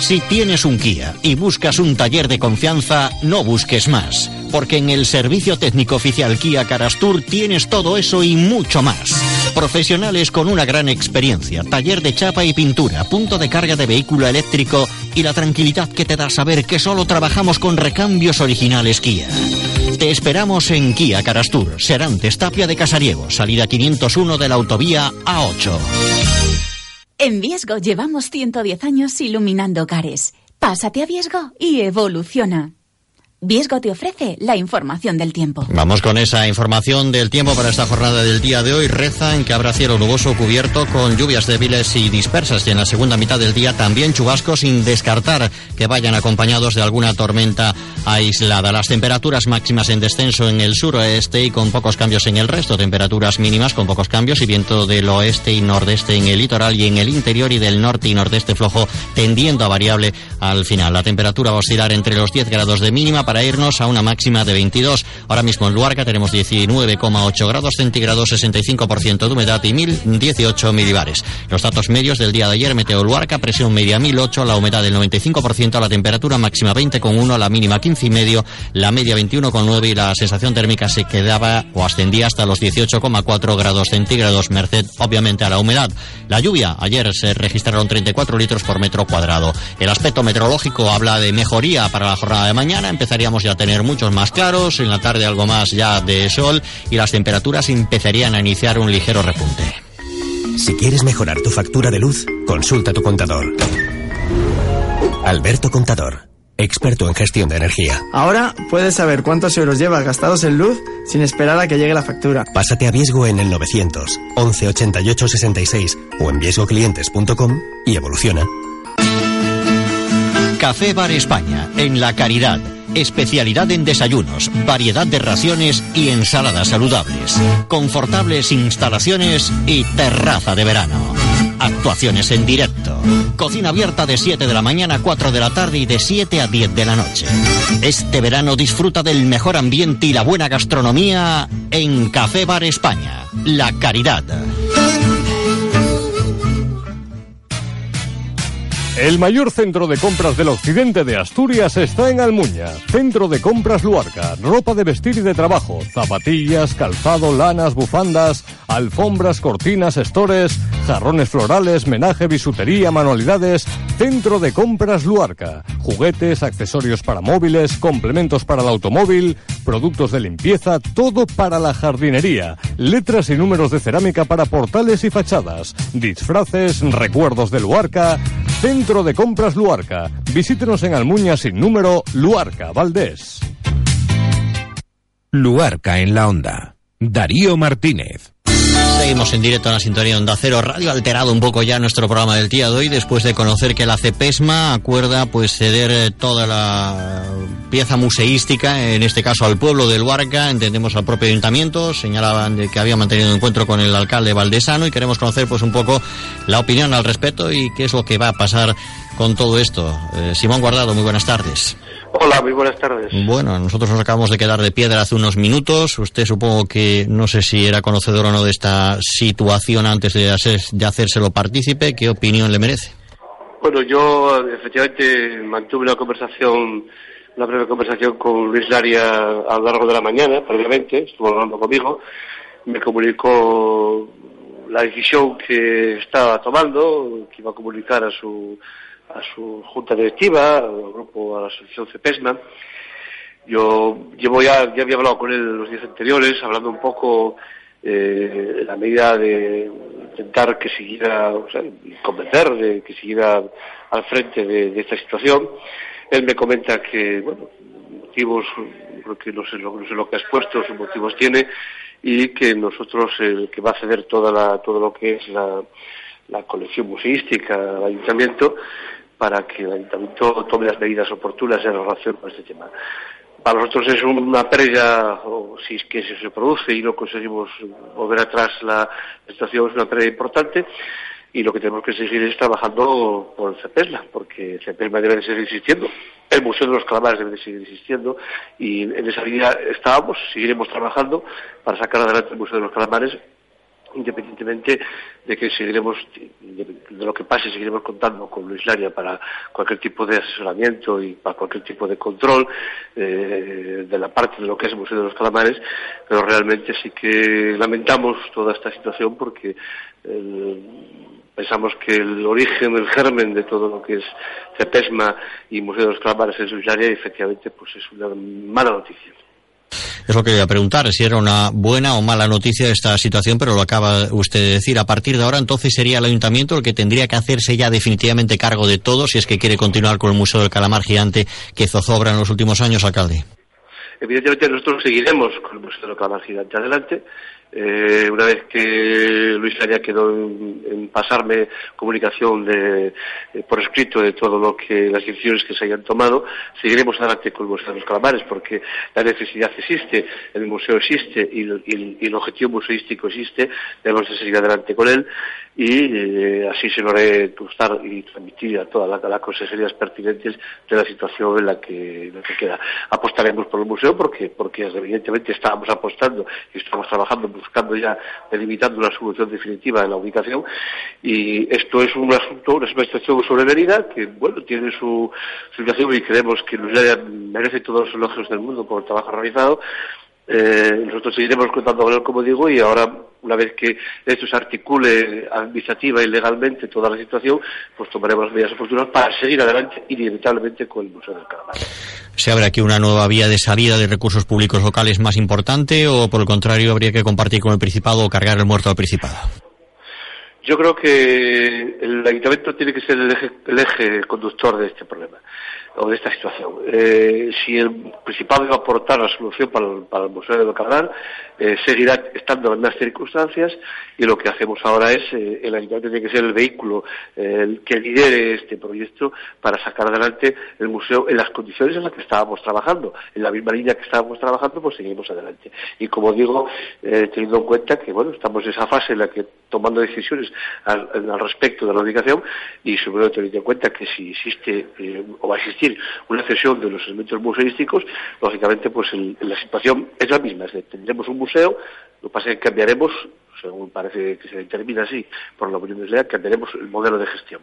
Si tienes un Kia y buscas un taller de confianza, no busques más, porque en el servicio técnico oficial Kia Carastur tienes todo eso y mucho más. Profesionales con una gran experiencia, taller de chapa y pintura, punto de carga de vehículo eléctrico y la tranquilidad que te da saber que solo trabajamos con recambios originales Kia. Te esperamos en Kia Carastur, Serantes Tapia de Casariego, salida 501 de la autovía A8. En Viesgo llevamos 110 años iluminando hogares. Pásate a Viesgo y evoluciona. Viesgo te ofrece la información del tiempo. Vamos con esa información del tiempo para esta jornada del día de hoy. Reza en que habrá cielo nuboso cubierto con lluvias débiles y dispersas y en la segunda mitad del día también chubascos sin descartar que vayan acompañados de alguna tormenta aislada. Las temperaturas máximas en descenso en el suroeste y con pocos cambios en el resto. Temperaturas mínimas con pocos cambios y viento del oeste y nordeste en el litoral y en el interior y del norte y nordeste flojo tendiendo a variable al final. La temperatura va a oscilar entre los 10 grados de mínima para para irnos a una máxima de 22. Ahora mismo en Luarca tenemos 19,8 grados centígrados, 65% de humedad y 1018 milibares. Los datos medios del día de ayer, Meteo Luarca, presión media 1008, la humedad del 95%, la temperatura máxima 20,1, la mínima 15,5, la media 21,9 y la sensación térmica se quedaba o ascendía hasta los 18,4 grados centígrados, merced obviamente a la humedad. La lluvia, ayer se registraron 34 litros por metro cuadrado. El aspecto meteorológico habla de mejoría para la jornada de mañana, empezaríamos ya a tener muchos más claros, en la tarde algo más ya de sol y las temperaturas empezarían a iniciar un ligero repunte. Si quieres mejorar tu factura de luz, consulta a tu contador. Alberto Contador, experto en gestión de energía. Ahora puedes saber cuántos euros llevas gastados en luz sin esperar a que llegue la factura. Pásate a Viesgo en el 900 11 88 66 o en viesgoclientes.com y evoluciona. Café Bar España, en La Caridad. Especialidad en desayunos, variedad de raciones y ensaladas saludables. Confortables instalaciones y terraza de verano. Actuaciones en directo. Cocina abierta de 7 de la mañana a 4 de la tarde y de 7 a 10 de la noche. Este verano disfruta del mejor ambiente y la buena gastronomía en Café Bar España. La Caridad. El mayor centro de compras del occidente de Asturias está en Almuña. Centro de compras Luarca. Ropa de vestir y de trabajo. Zapatillas, calzado, lanas, bufandas, alfombras, cortinas, estores, jarrones florales, menaje, bisutería, manualidades. Centro de compras Luarca. Juguetes, accesorios para móviles, complementos para el automóvil, productos de limpieza, todo para la jardinería. Letras y números de cerámica para portales y fachadas. Disfraces, recuerdos de Luarca. Centro de Compras Luarca. Visítenos en Almuña sin número Luarca, Valdés. Luarca en la onda. Darío Martínez. Seguimos en directo en la sintonía Onda Cero Radio, alterado un poco ya nuestro programa del día de hoy, después de conocer que la CEPESMA acuerda pues ceder eh, toda la pieza museística, en este caso al pueblo de Luarca, entendemos al propio ayuntamiento, señalaban de que había mantenido un encuentro con el alcalde Valdesano y queremos conocer pues un poco la opinión al respecto y qué es lo que va a pasar con todo esto. Eh, Simón Guardado, muy buenas tardes. Hola, muy buenas tardes. Bueno, nosotros nos acabamos de quedar de piedra hace unos minutos. Usted supongo que no sé si era conocedor o no de esta situación antes de, hacer, de hacérselo partícipe. ¿Qué opinión le merece? Bueno, yo efectivamente mantuve una conversación, una breve conversación con Luis Laria a lo largo de la mañana, previamente, estuvo hablando conmigo, me comunicó la decisión que estaba tomando, que iba a comunicar a su a su junta directiva, al grupo, a la asociación CEPESMA. Yo llevo ya, ya había hablado con él los días anteriores, hablando un poco eh, la medida de intentar que siguiera, o sea, convencer de que siguiera al frente de, esta situación. Él me comenta que, bueno, motivos, creo que no sé, lo, no sé lo que ha expuesto, sus motivos tiene, y que nosotros, el que va a ceder toda la, todo lo que es la, la colección museística al ayuntamiento, para que el ayuntamiento tome las medidas oportunas en relación con este tema. Para nosotros es una pérdida, o si es que se produce y no conseguimos volver atrás la situación, es una pérdida importante y lo que tenemos que seguir es trabajando por CEPESLA, porque CEPESLA debe de seguir existiendo, el Museo de los Calamares debe de seguir existiendo y en esa línea estábamos, seguiremos trabajando para sacar adelante el Museo de los Calamares independientemente de que seguiremos, de lo que pase, seguiremos contando con Luis Laria para cualquier tipo de asesoramiento y para cualquier tipo de control eh, de la parte de lo que es el Museo de los Calamares, pero realmente sí que lamentamos toda esta situación porque pensamos que el origen, el germen de todo lo que es CEPESMA y Museo de los Calamares es Luis Laria y efectivamente pues es una mala noticia. Es lo que voy a preguntar, si era una buena o mala noticia esta situación, pero lo acaba usted de decir. A partir de ahora, entonces sería el ayuntamiento el que tendría que hacerse ya definitivamente cargo de todo si es que quiere continuar con el Museo del Calamar Gigante que zozobra en los últimos años, alcalde. Evidentemente nosotros seguiremos con el Museo del Calamar Gigante adelante Eh, una vez que Luis Laria quedó en, pasarme comunicación de, eh, por escrito de todo lo que las decisiones que se hayan tomado, seguiremos adelante con el Museo de los Calamares porque la necesidad existe, el museo existe y, el objetivo museístico existe, debemos de seguir adelante con él y eh, así se lo haré gustar y transmitir a todas las, consejerías pertinentes de la situación en la que, en la que queda. Apostaremos por el museo porque, porque evidentemente estábamos apostando y estamos trabajando buscando ya, delimitando una solución definitiva en la ubicación y esto es un asunto, una situación sobrevenida que, bueno, tiene su situación y creemos que merece todos los elogios del mundo por el trabajo realizado eh, nosotros seguiremos contando con él, como digo, y ahora, una vez que esto se articule administrativa y legalmente toda la situación, pues tomaremos las medidas oportunas para seguir adelante inevitablemente con el Museo del Calamar. ¿Se abre aquí una nueva vía de salida de recursos públicos locales más importante o, por el contrario, habría que compartir con el Principado o cargar el muerto al Principado? Yo creo que el ayuntamiento tiene que ser el eje, el eje conductor de este problema o de esta situación. Eh, si el Principado va a aportar la solución para el, Museo de Bacalán, eh, seguirá estando en las circunstancias y lo que hacemos ahora es, eh, el ayuntamiento tiene que ser el vehículo el que lidere este proyecto para sacar adelante el museo en las condiciones en las que estábamos trabajando. En la misma línea que estábamos trabajando, pues seguimos adelante. Y como digo, teniendo en cuenta que, bueno, estamos en esa fase en la que tomando decisiones al, respecto de la ubicación y sobre todo teniendo en cuenta que si existe o va a existir una cesión de los elementos museísticos, lógicamente pues la situación es la misma, es tendremos un museo, lo que pasa es que cambiaremos, según parece que se determina así por la opinión de Lea, cambiaremos el modelo de gestión.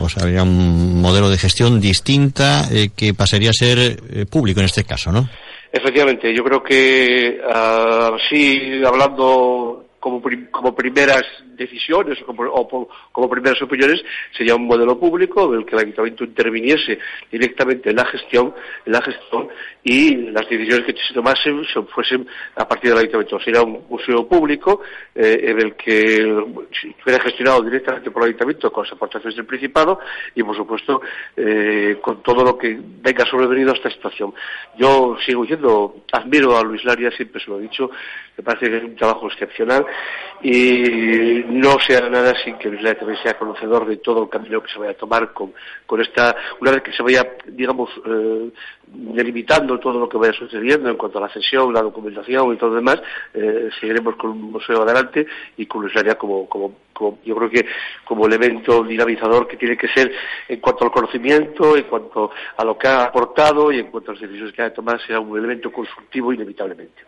O sea, habría un modelo de gestión distinta eh, que pasaría a ser eh, público en este caso, ¿no? Efectivamente, yo creo que así hablando como, como primeras decisiones o como, primeras opiniones sería un modelo público en el que el ayuntamiento interviniese directamente en la gestión, en la gestión y las decisiones que se tomasen fuesen a partir del ayuntamiento. Sería un museo público eh, en el que fuera gestionado directamente por el ayuntamiento con las aportaciones del Principado y, por supuesto, eh, con todo lo que venga sobrevenido a esta situación. Yo sigo diciendo, admiro a Luis Laria, siempre se lo he dicho, me parece que es un trabajo excepcional y no se hará nada sin que Luis también sea conocedor de todo el camino que se vaya a tomar con, con esta, una vez que se vaya, digamos, eh, delimitando todo lo que vaya sucediendo en cuanto a la cesión, la documentación y todo lo demás, eh, seguiremos con un museo adelante y con Luis como, como, como, yo creo que como elemento dinamizador que tiene que ser en cuanto al conocimiento, en cuanto a lo que ha aportado y en cuanto a las decisiones que ha de tomar, será un elemento constructivo inevitablemente.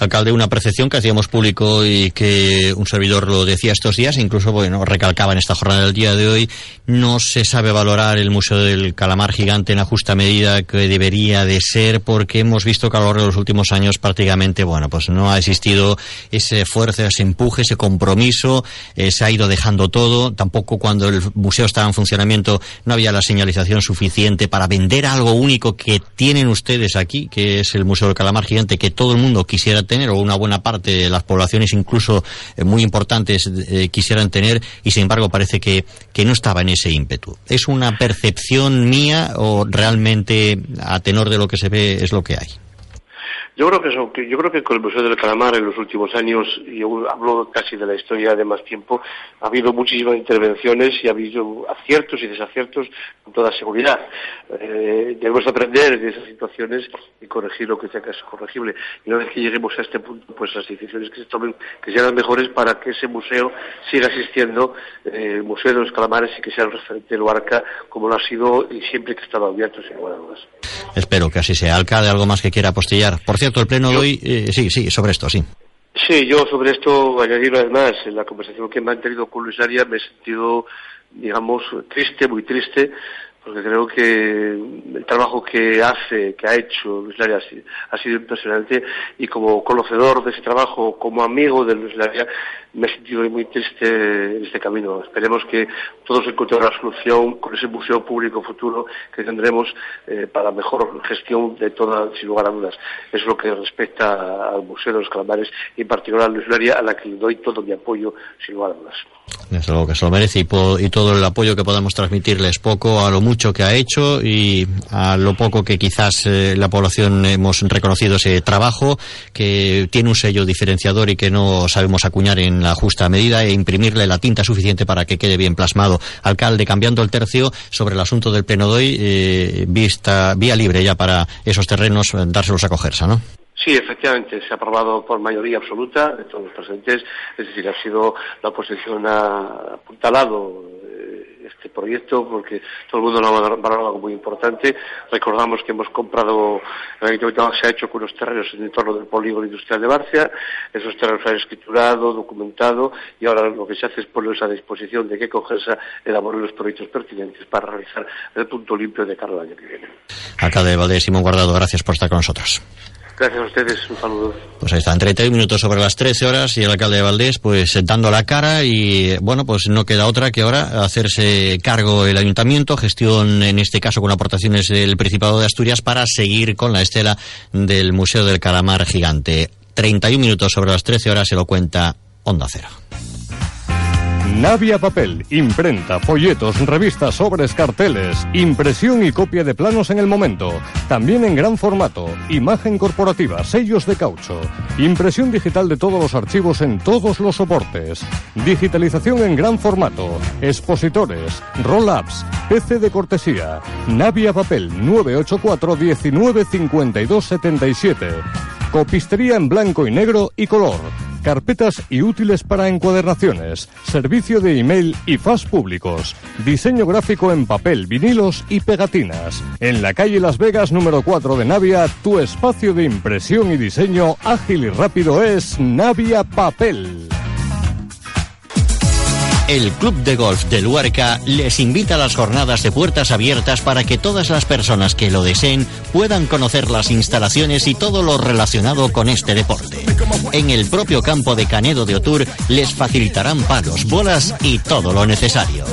Alcalde, una percepción que hacíamos público y que un servidor lo decía estos días, incluso bueno, recalcaba en esta jornada del día de hoy, no se sabe valorar el Museo del Calamar Gigante en la justa medida que debería de ser, porque hemos visto que a lo largo de los últimos años prácticamente, bueno, pues no ha existido ese esfuerzo, ese empuje, ese compromiso, eh, se ha ido dejando todo, tampoco cuando el museo estaba en funcionamiento no había la señalización suficiente para vender algo único que tienen ustedes aquí, que es el Museo del Calamar Gigante, que todo el mundo quisiera tener, o una buena parte de las poblaciones incluso eh, muy importantes eh, quisieran tener, y sin embargo parece que, que no estaba en ese ímpetu. ¿Es una percepción mía o realmente a tenor de lo que se ve es lo que hay? Yo creo que eso, yo creo que con el Museo del Calamar en los últimos años, yo hablo casi de la historia de más tiempo, ha habido muchísimas intervenciones y ha habido aciertos y desaciertos con toda seguridad. Eh, debemos aprender de esas situaciones y corregir lo que sea que es corregible. Y una vez que lleguemos a este punto, pues las decisiones que se tomen que sean las mejores para que ese museo siga existiendo, eh, el Museo de los Calamares y que sea el referente de Luarca como lo ha sido y siempre que ha estado abierto, sin lugar a. Espero que así sea. Alcalde, ¿algo más que quiera apostillar? Cierto, el pleno de hoy, eh, sí, sí, sobre esto, sí. Sí, yo sobre esto añadir además, en la conversación que me han tenido con Luis Arias me he sentido, digamos, triste, muy triste, porque creo que el trabajo que hace, que ha hecho Luis Laria ha sido impresionante y como conocedor de ese trabajo, como amigo de Luis Laria, me he sentido muy triste en este camino. Esperemos que todos encontremos la solución con ese museo público futuro que tendremos eh, para mejor gestión de toda, sin lugar a dudas. Es lo que respecta al Museo de los Calamares y en particular a Luis Laria, a la que le doy todo mi apoyo, sin lugar a dudas. Desde luego que se lo merece y, todo el apoyo que podamos transmitirles poco a lo mucho que ha hecho y a lo poco que quizás eh, la población hemos reconocido ese trabajo, que tiene un sello diferenciador y que no sabemos acuñar en la justa medida e imprimirle la tinta suficiente para que quede bien plasmado. Alcalde, cambiando el tercio sobre el asunto del pleno de hoy, eh, vista, vía libre ya para esos terrenos, dárselos a cogerse, ¿no? Sí, efectivamente, se ha aprobado por mayoría absoluta de todos los presentes, es decir, ha sido la oposición ha apuntalado eh, este proyecto porque todo el mundo lo ha valorado muy importante. Recordamos que hemos comprado, el se ha hecho con unos terrenos en el entorno del polígono industrial de Barcia, esos terrenos se han escriturado, documentado y ahora lo que se hace es ponerlos a disposición de que Cogersa elabore los proyectos pertinentes para realizar el punto limpio de cara al año que viene. Alcalde de Valdés, Simón Guardado, gracias por estar con nosotros. Gracias a ustedes, un saludo. Pues ahí están, 31 minutos sobre las 13 horas y el alcalde de Valdés pues dando la cara y bueno, pues no queda otra que ahora hacerse cargo el ayuntamiento, gestión en este caso con aportaciones del Principado de Asturias para seguir con la estela del Museo del Calamar Gigante. 31 minutos sobre las 13 horas se lo cuenta Onda Cero. Navia Papel, imprenta, folletos, revistas, sobres, carteles, impresión y copia de planos en el momento. También en gran formato, imagen corporativa, sellos de caucho, impresión digital de todos los archivos en todos los soportes, digitalización en gran formato, expositores, roll-ups, PC de cortesía, Navia Papel 984 195277. Copistería en blanco y negro y color. Carpetas y útiles para encuadernaciones. Servicio de email y faz públicos. Diseño gráfico en papel, vinilos y pegatinas. En la calle Las Vegas número 4 de Navia, tu espacio de impresión y diseño ágil y rápido es Navia Papel. El Club de Golf de Luarca les invita a las jornadas de puertas abiertas para que todas las personas que lo deseen puedan conocer las instalaciones y todo lo relacionado con este deporte. En el propio campo de Canedo de Otur les facilitarán palos, bolas y todo lo necesario.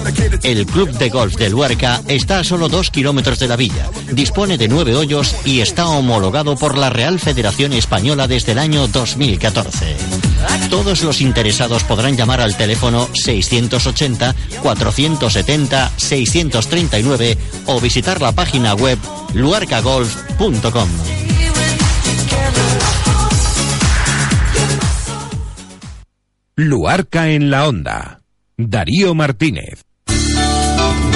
El Club de Golf de Luarca está a solo dos kilómetros de la villa, dispone de nueve hoyos y está homologado por la Real Federación Española desde el año 2014. Todos los interesados podrán llamar al teléfono 680 470 639 o visitar la página web luarcagolf.com. Luarca en la onda. Darío Martínez.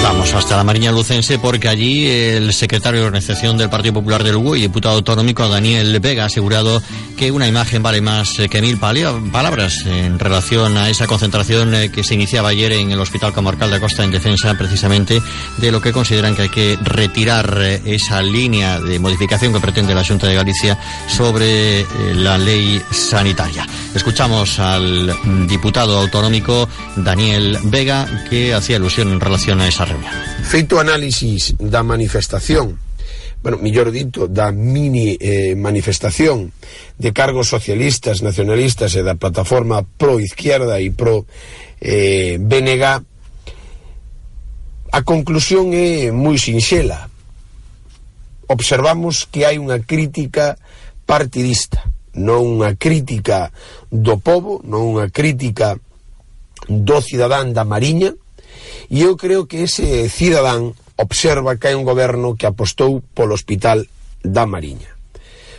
Vamos hasta la Mariña Lucense porque allí el secretario de organización del Partido Popular del Uruguay y diputado autonómico Daniel Vega ha asegurado que una imagen vale más que mil palabras en relación a esa concentración eh, que se iniciaba ayer en el Hospital Comarcal de Costa en defensa precisamente de lo que consideran que hay que retirar eh, esa línea de modificación que pretende la Junta de Galicia sobre eh, la ley sanitaria. Escuchamos al diputado autonómico Daniel Vega que hacía alusión en relación a esa reunión. Feito análisis da manifestación bueno, millor dito, da mini eh, manifestación de cargos socialistas, nacionalistas e da plataforma pro-izquierda e pro-BNG, eh, a conclusión é moi sinxela. Observamos que hai unha crítica partidista, non unha crítica do povo, non unha crítica do cidadán da Mariña, E eu creo que ese cidadán observa que hai un goberno que apostou polo hospital da Mariña.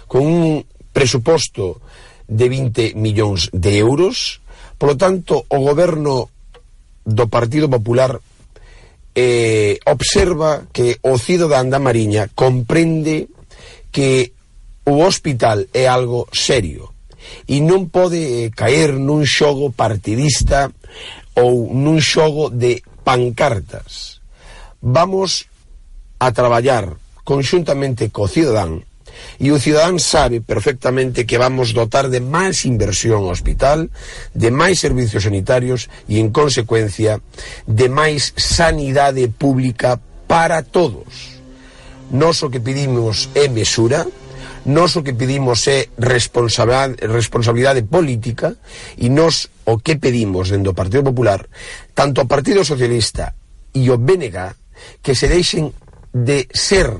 Con un presuposto de 20 millóns de euros, polo tanto, o goberno do Partido Popular eh, observa que o cidadán da Mariña comprende que o hospital é algo serio e non pode eh, caer nun xogo partidista ou nun xogo de pancartas. Vamos a traballar conxuntamente co cidadán e o cidadán sabe perfectamente que vamos dotar de máis inversión ao hospital, de máis servicios sanitarios e, en consecuencia, de máis sanidade pública para todos. Nos o que pedimos é mesura, Nos o que pedimos é responsabilidade, responsabilidade política e nos o que pedimos dentro do Partido Popular, tanto o Partido Socialista e o BNG, que se deixen de ser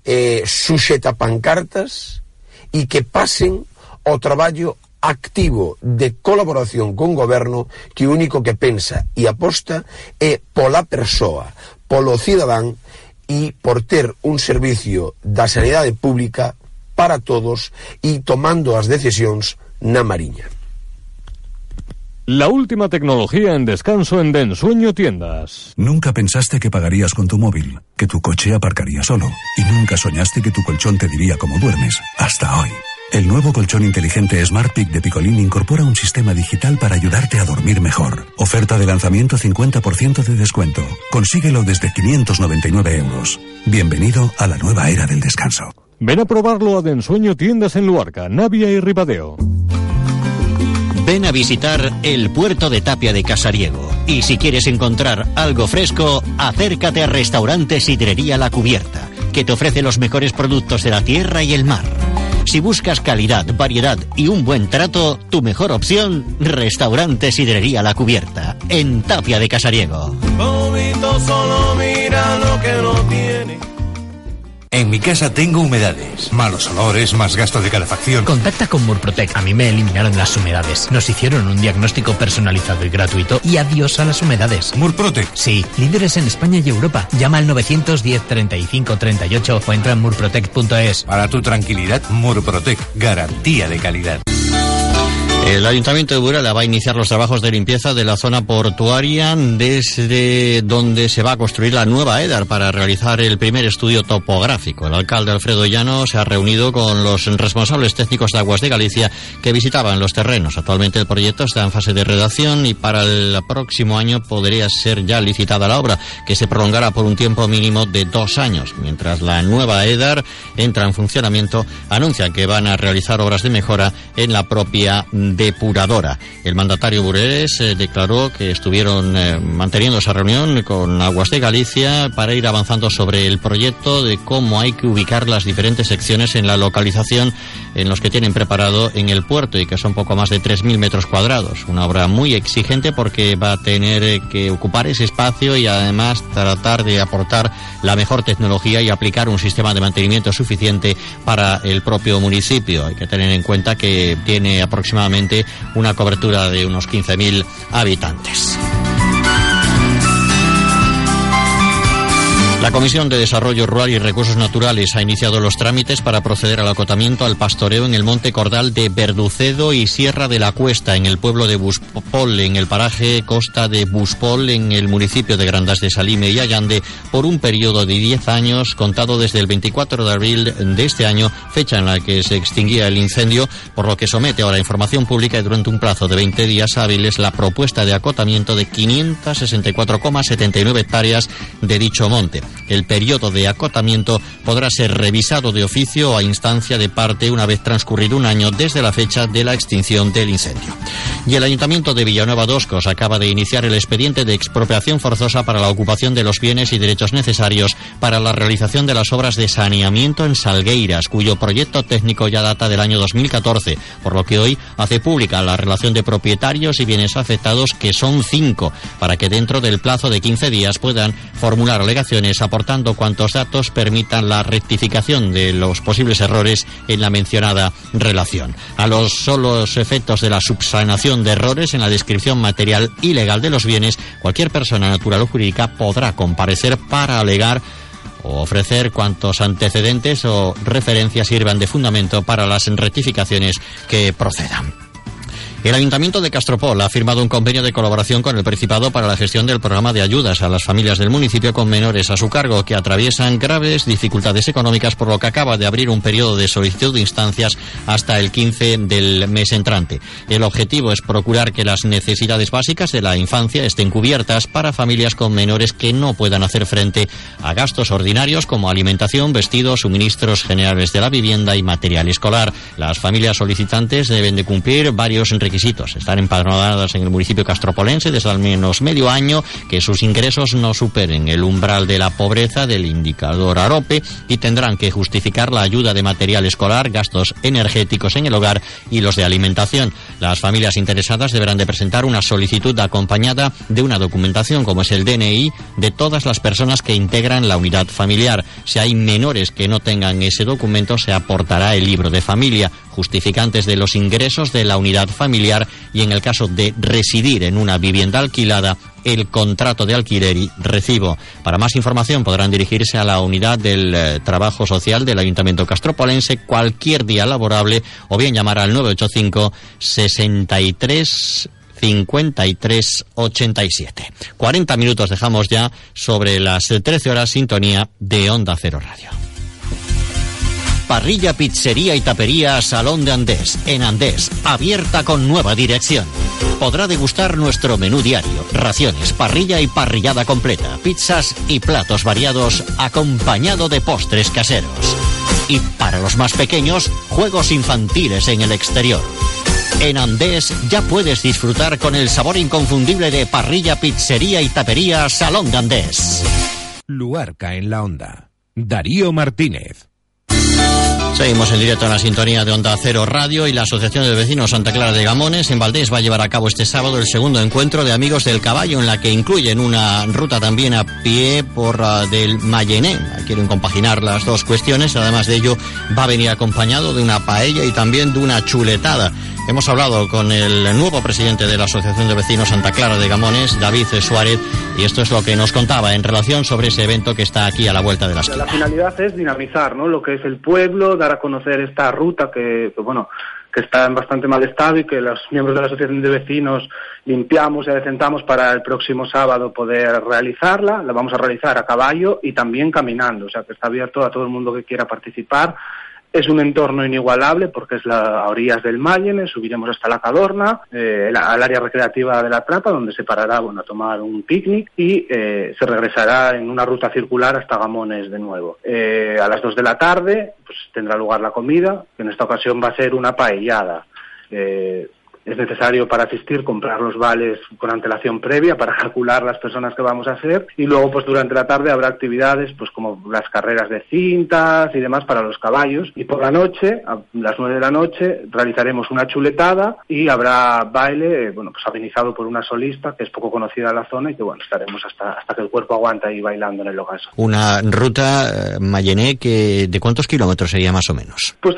eh, suxeta pancartas e que pasen ao traballo activo de colaboración con goberno que o único que pensa e aposta é pola persoa, polo cidadán e por ter un servicio da sanidade pública para todos e tomando as decisións na Mariña. La última tecnología en descanso en Densueño Tiendas. Nunca pensaste que pagarías con tu móvil, que tu coche aparcaría solo, y nunca soñaste que tu colchón te diría cómo duermes, hasta hoy. El nuevo colchón inteligente Smart Peak de Picolín incorpora un sistema digital para ayudarte a dormir mejor. Oferta de lanzamiento 50% de descuento. Consíguelo desde 599 euros. Bienvenido a la nueva era del descanso. Ven a probarlo a Densueño Tiendas en Luarca, Navia y Ribadeo. Ven a visitar el puerto de Tapia de Casariego. Y si quieres encontrar algo fresco, acércate a Restaurante Sidrería La Cubierta, que te ofrece los mejores productos de la tierra y el mar. Si buscas calidad, variedad y un buen trato, tu mejor opción, Restaurante Sidrería La Cubierta, en Tapia de Casariego. Bonito solo mira lo que no tiene. En mi casa tengo humedades, malos olores, más gasto de calefacción. Contacta con Murprotec. A mí me eliminaron las humedades. Nos hicieron un diagnóstico personalizado y gratuito y adiós a las humedades. ¿Murprotec? Sí, líderes en España y Europa. Llama al 910 35 38 o entra en murprotec.es. Para tu tranquilidad, Murprotec, garantía de calidad. El Ayuntamiento de Burela va a iniciar los trabajos de limpieza de la zona portuaria desde donde se va a construir la nueva EDAR para realizar el primer estudio topográfico. El alcalde Alfredo Llano se ha reunido con los responsables técnicos de Aguas de Galicia que visitaban los terrenos. Actualmente el proyecto está en fase de redacción y para el próximo año podría ser ya licitada la obra, que se prolongará por un tiempo mínimo de dos años. Mientras la nueva EDAR entra en funcionamiento, anuncian que van a realizar obras de mejora en la propia depuradora. El mandatario burelés eh, declaró que estuvieron eh, manteniendo esa reunión con Aguas de Galicia para ir avanzando sobre el proyecto de cómo hay que ubicar las diferentes secciones en la localización en los que tienen preparado en el puerto y que son poco más de 3.000 metros cuadrados. Una obra muy exigente porque va a tener eh, que ocupar ese espacio y además tratar de aportar la mejor tecnología y aplicar un sistema de mantenimiento suficiente para el propio municipio. Hay que tener en cuenta que tiene aproximadamente una cobertura de unos 15.000 habitantes. La Comisión de Desarrollo Rural y Recursos Naturales ha iniciado los trámites para proceder al acotamiento al pastoreo en el Monte Cordal de Verducedo y Sierra de la Cuesta, en el pueblo de Buspol, en el paraje Costa de Buspol, en el municipio de Grandas de Salime y Allande, por un periodo de 10 años, contado desde el 24 de abril de este año, fecha en la que se extinguía el incendio, por lo que somete ahora a información pública y durante un plazo de 20 días hábiles la propuesta de acotamiento de 564,79 hectáreas de dicho monte. El periodo de acotamiento podrá ser revisado de oficio a instancia de parte una vez transcurrido un año desde la fecha de la extinción del incendio. Y el Ayuntamiento de Villanueva Doscos acaba de iniciar el expediente de expropiación forzosa para la ocupación de los bienes y derechos necesarios para la realización de las obras de saneamiento en Salgueiras, cuyo proyecto técnico ya data del año 2014, por lo que hoy hace pública la relación de propietarios y bienes afectados, que son cinco, para que dentro del plazo de 15 días puedan formular alegaciones aportando cuantos datos permitan la rectificación de los posibles errores en la mencionada relación. A los solos efectos de la subsanación de errores en la descripción material ilegal de los bienes, cualquier persona natural o jurídica podrá comparecer para alegar o ofrecer cuantos antecedentes o referencias sirvan de fundamento para las rectificaciones que procedan. El Ayuntamiento de Castropol ha firmado un convenio de colaboración con el Principado para la gestión del programa de ayudas a las familias del municipio con menores a su cargo que atraviesan graves dificultades económicas por lo que acaba de abrir un periodo de solicitud de instancias hasta el 15 del mes entrante. El objetivo es procurar que las necesidades básicas de la infancia estén cubiertas para familias con menores que no puedan hacer frente a gastos ordinarios como alimentación, vestidos, suministros generales de la vivienda y material escolar. Las familias solicitantes deben de cumplir varios requisitos. Estar empadronadas en el municipio castropolense desde al menos medio año, que sus ingresos no superen el umbral de la pobreza del indicador AROPE y tendrán que justificar la ayuda de material escolar, gastos energéticos en el hogar y los de alimentación. Las familias interesadas deberán de presentar una solicitud acompañada de una documentación como es el DNI de todas las personas que integran la unidad familiar. Si hay menores que no tengan ese documento, se aportará el libro de familia, justificantes de los ingresos de la unidad familiar y en el caso de residir en una vivienda alquilada, el contrato de alquiler y recibo. Para más información podrán dirigirse a la unidad del eh, trabajo social del Ayuntamiento Castropolense cualquier día laborable o bien llamar al 985 63 53 87. 40 minutos dejamos ya sobre las 13 horas sintonía de Onda Cero Radio. Parrilla, pizzería y tapería Salón de Andés, en Andés, abierta con nueva dirección. Podrá degustar nuestro menú diario, raciones, parrilla y parrillada completa, pizzas y platos variados acompañado de postres caseros. Y para los más pequeños, juegos infantiles en el exterior. En Andés ya puedes disfrutar con el sabor inconfundible de parrilla, pizzería y tapería Salón de Andés. Luarca en la onda. Darío Martínez. Seguimos en directo en la sintonía de Onda Cero Radio y la Asociación de Vecinos Santa Clara de Gamones en Valdés va a llevar a cabo este sábado el segundo encuentro de Amigos del Caballo en la que incluyen una ruta también a pie por uh, del Mayené. Quieren compaginar las dos cuestiones. Además de ello va a venir acompañado de una paella y también de una chuletada. Hemos hablado con el nuevo presidente de la Asociación de Vecinos Santa Clara de Gamones, David Suárez, y esto es lo que nos contaba en relación sobre ese evento que está aquí a la vuelta de la esquina. La finalidad es dinamizar ¿no? lo que es el pueblo, dar a conocer esta ruta que, que, bueno que está en bastante mal estado y que los miembros de la Asociación de Vecinos limpiamos y adecentamos para el próximo sábado poder realizarla. La vamos a realizar a caballo y también caminando, o sea que está abierto a todo el mundo que quiera participar es un entorno inigualable porque es la, a orillas del Mayene, subiremos hasta la Cadorna, eh, al área recreativa de la Trapa, donde se parará bueno, a tomar un picnic y eh, se regresará en una ruta circular hasta Gamones de nuevo. Eh, a las dos de la tarde pues, tendrá lugar la comida, que en esta ocasión va a ser una paellada. Eh, es necesario para asistir comprar los vales con antelación previa para calcular las personas que vamos a hacer y luego pues durante la tarde habrá actividades pues como las carreras de cintas y demás para los caballos y por la noche a las nueve de la noche realizaremos una chuletada y habrá baile eh, bueno pues amenizado por una solista que es poco conocida en la zona y que bueno estaremos hasta hasta que el cuerpo aguanta ahí bailando en el ocaso. Una ruta eh, Mayené que de cuántos kilómetros sería más o menos? Pues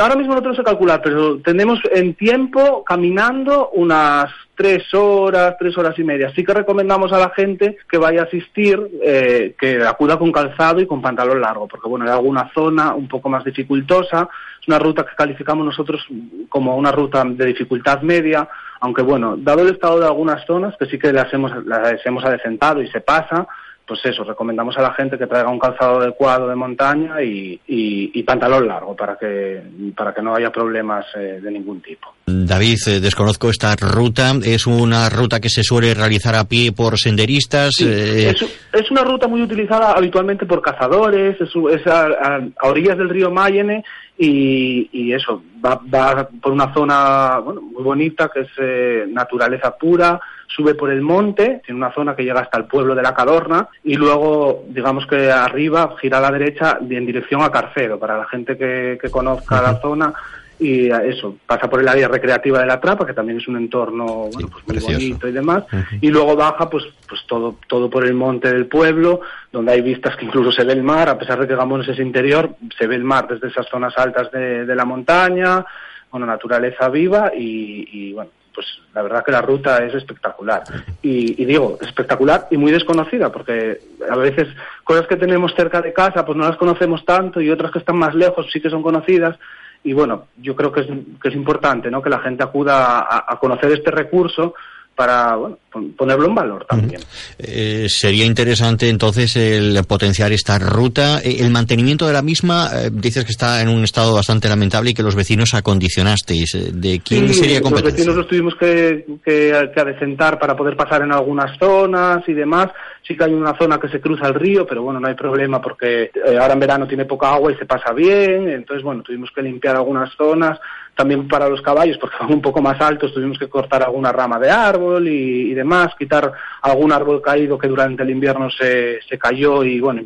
ahora mismo no tenemos que calcular pero tenemos en tiempo caminando unas tres horas, tres horas y media. Sí que recomendamos a la gente que vaya a asistir, eh, que acuda con calzado y con pantalón largo, porque bueno, hay alguna zona un poco más dificultosa. Es una ruta que calificamos nosotros como una ruta de dificultad media, aunque bueno, dado el estado de algunas zonas, que sí que las hemos, las hemos adecentado y se pasa, pues eso, recomendamos a la gente que traiga un calzado adecuado de montaña y, y, y pantalón largo para que, para que no haya problemas eh, de ningún tipo. David, eh, desconozco esta ruta. ¿Es una ruta que se suele realizar a pie por senderistas? Sí, eh... es, es, una ruta muy utilizada habitualmente por cazadores, es, es a, a, a, orillas del río Mayene y, y eso, va, va, por una zona bueno, muy bonita que es eh, naturaleza pura, sube por el monte, tiene una zona que llega hasta el pueblo de la Cadorna y luego, digamos que arriba, gira a la derecha en dirección a Carcedo, para la gente que, que conozca la zona y eso, pasa por el área recreativa de la Trapa, que también es un entorno bueno, pues muy Precioso. bonito y demás, uh -huh. y luego baja pues pues todo todo por el monte del pueblo, donde hay vistas que incluso se ve el mar, a pesar de que Gamones es interior, se ve el mar desde esas zonas altas de, de la montaña, bueno, naturaleza viva y, y bueno, pues la verdad que la ruta es espectacular. Y, digo, espectacular y muy desconocida, porque a veces cosas que tenemos cerca de casa pues no las conocemos tanto y otras que están más lejos sí que son conocidas. Y bueno, yo creo que es, que es importante ¿no? que la gente acuda a conocer este recurso para bueno, ponerlo en valor también. Eh, sería interesante entonces el potenciar esta ruta. Eh, el mantenimiento de la misma, eh, dices que está en un estado bastante lamentable y que los vecinos acondicionasteis. ¿De quién sí, sería competencia? Los vecinos los tuvimos que, que, que adecentar para poder pasar en algunas zonas y demás. Sí que hay una zona que se cruza el río, pero bueno, no hay problema porque eh, ahora en verano tiene poca agua y se pasa bien. Entonces, bueno, tuvimos que limpiar algunas zonas también para los caballos, porque van un poco más altos, tuvimos que cortar alguna rama de árbol y, demás, quitar algún árbol caído que durante el invierno se, se cayó y, bueno,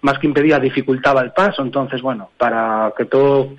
más que impedía, dificultaba el paso. Entonces, bueno, para que todo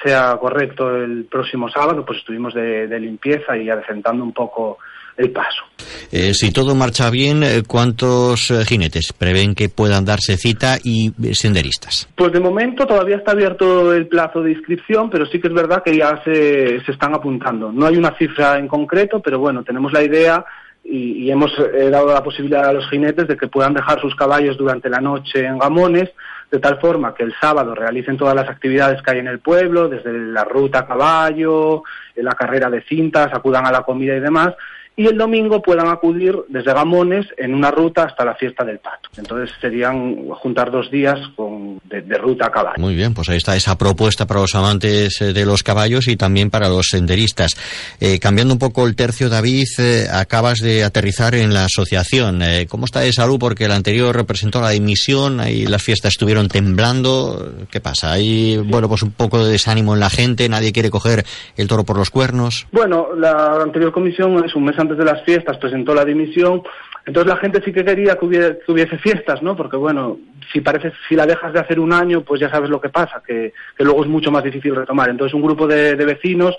sea correcto el próximo sábado, pues estuvimos de, de limpieza y adecentando un poco el paso. Eh, si todo marcha bien, eh, ¿cuántos eh, jinetes prevén que puedan darse cita y senderistas? Pues de momento todavía está abierto el plazo de inscripción, pero sí que es verdad que ya se, se están apuntando. No hay una cifra en concreto, pero bueno, tenemos la idea y, y hemos eh, dado la posibilidad a los jinetes de que puedan dejar sus caballos durante la noche en Gamones, de tal forma que el sábado realicen todas las actividades que hay en el pueblo, desde la ruta a caballo, la carrera de cintas, acudan a la comida y demás, y el domingo puedan acudir desde Gamones en una ruta hasta la fiesta del pato. Entonces serían juntar dos días con, de, de ruta a caballo. Muy bien, pues ahí está esa propuesta para los amantes eh, de los caballos y también para los senderistas. Eh, cambiando un poco el tercio, David, eh, acabas de aterrizar en la asociación. Eh, ¿Cómo está de salud? Porque el anterior representó la dimisión, ahí las fiestas estuvieron temblando. ¿Qué pasa? Hay, bueno, pues un poco de desánimo en la gente, nadie quiere coger el toro por los cuernos. Bueno, la anterior comisión es un mes antes de las fiestas presentó la dimisión. Entonces la gente sí que quería que hubiese, que hubiese fiestas, ¿no? Porque bueno, si parece, si la dejas de hacer un año, pues ya sabes lo que pasa, que, luego es mucho más difícil retomar. Entonces un grupo de, vecinos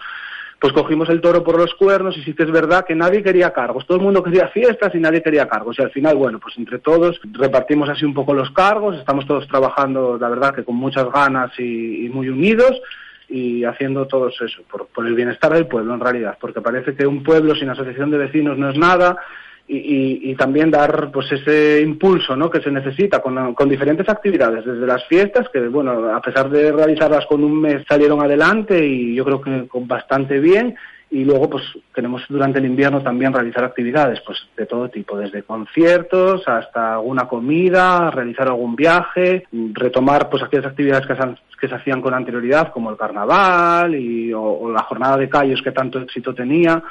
pues cogimos el toro por los cuernos y sí que es verdad que nadie quería cargos, todo el mundo quería fiestas y nadie quería cargos y al final, bueno, pues entre todos repartimos así un poco los cargos, estamos todos trabajando, la verdad que con muchas ganas y muy unidos y haciendo todo eso por, por el bienestar del pueblo en realidad, porque parece que un pueblo sin asociación de vecinos no es nada y, y, y, también dar pues ese impulso ¿no? que se necesita con, con, diferentes actividades, desde las fiestas, que bueno, a pesar de realizarlas con un mes salieron adelante y yo creo que con bastante bien, y luego pues queremos durante el invierno también realizar actividades pues de todo tipo, desde conciertos hasta alguna comida, realizar algún viaje, retomar pues aquellas actividades que se, hacían con anterioridad como el carnaval y, o, la jornada de callos que tanto éxito tenía.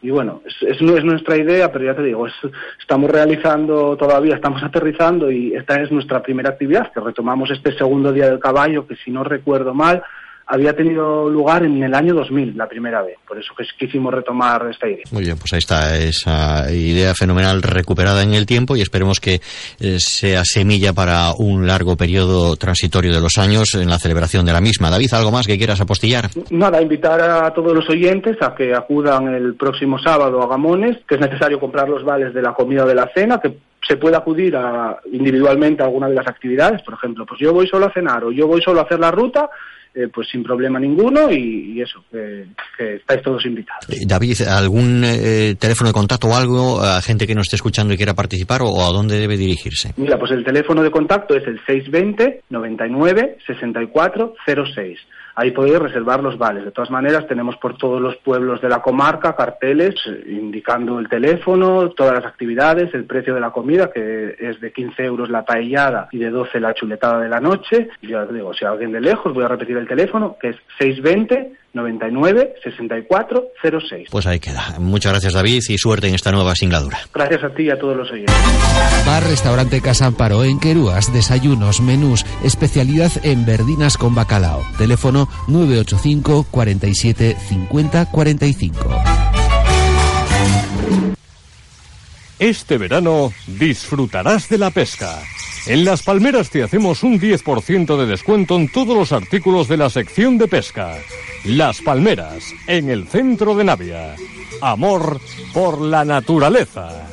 Y bueno, es, es, es, nuestra idea, pero ya te digo, es, estamos realizando todavía, estamos aterrizando y esta es nuestra primera actividad, que retomamos este segundo día del caballo, que si no recuerdo mal, había tenido lugar en el año 2000, la primera vez. Por eso que quisimos retomar esta idea. Muy bien, pues ahí está esa idea fenomenal recuperada en el tiempo y esperemos que eh, sea semilla para un largo periodo transitorio de los años en la celebración de la misma. David, ¿algo más que quieras apostillar? Nada, invitar a todos los oyentes a que acudan el próximo sábado a Gamones, que es necesario comprar los vales de la comida o de la cena, que se puede acudir a, individualmente a alguna de las actividades. Por ejemplo, pues yo voy solo a cenar o yo voy solo a hacer la ruta eh, pues sin problema ninguno y, y eso, que, que, estáis todos invitados. David, ¿algún eh, teléfono de contacto o algo a gente que nos esté escuchando y quiera participar o, o, a dónde debe dirigirse? Mira, pues el teléfono de contacto es el 620 99 64 06 ahí podéis reservar los vales. De todas maneras, tenemos por todos los pueblos de la comarca carteles eh, indicando el teléfono, todas las actividades, el precio de la comida, que es de 15 euros la paellada y de 12 la chuletada de la noche. Y ya os digo, si alguien de lejos, voy a repetir el teléfono, que es 620 99 64 06. Pues ahí queda. Muchas gracias David y suerte en esta nueva singladura. Gracias a ti y a todos los oyentes. Bar Restaurante Casa Amparo en Querúas, desayunos, menús, especialidad en verdinas con bacalao. Teléfono 985 47 50 45. Este verano disfrutarás de la pesca. En Las Palmeras te hacemos un 10% de descuento en todos los artículos de la sección de pesca. Las Palmeras, en el centro de Navia. Amor por la naturaleza.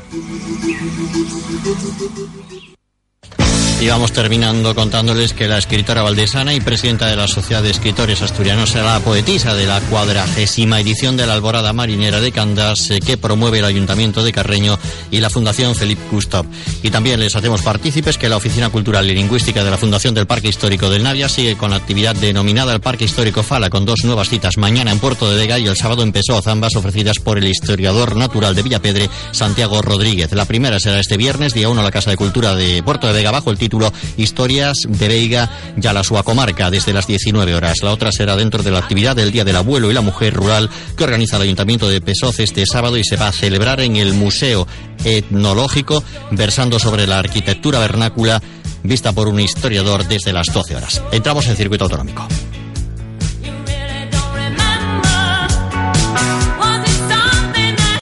Y vamos terminando contándoles que la escritora valdesana y presidenta de la Sociedad de Escritores Asturianos será la poetisa de la cuadragésima edición de la Alborada Marinera de Candas eh, que promueve el Ayuntamiento de Carreño y la Fundación Felipe Gustav. Y también les hacemos partícipes que la Oficina Cultural y Lingüística de la Fundación del Parque Histórico del Navia sigue con la actividad denominada el Parque Histórico Fala con dos nuevas citas mañana en Puerto de Vega y el sábado en Pessoa, ambas ofrecidas por el historiador natural de Villapedre, Santiago Rodríguez. La primera será este viernes, día 1, a la Casa de Cultura de Puerto de Vega bajo el título título Historias de Veiga y a la Sua Comarca desde las 19 horas. La otra será dentro de la actividad del Día del Abuelo y la Mujer Rural que organiza el Ayuntamiento de Pesoz este sábado y se va a celebrar en el Museo Etnológico versando sobre la arquitectura vernácula vista por un historiador desde las 12 horas. Entramos en circuito autonómico.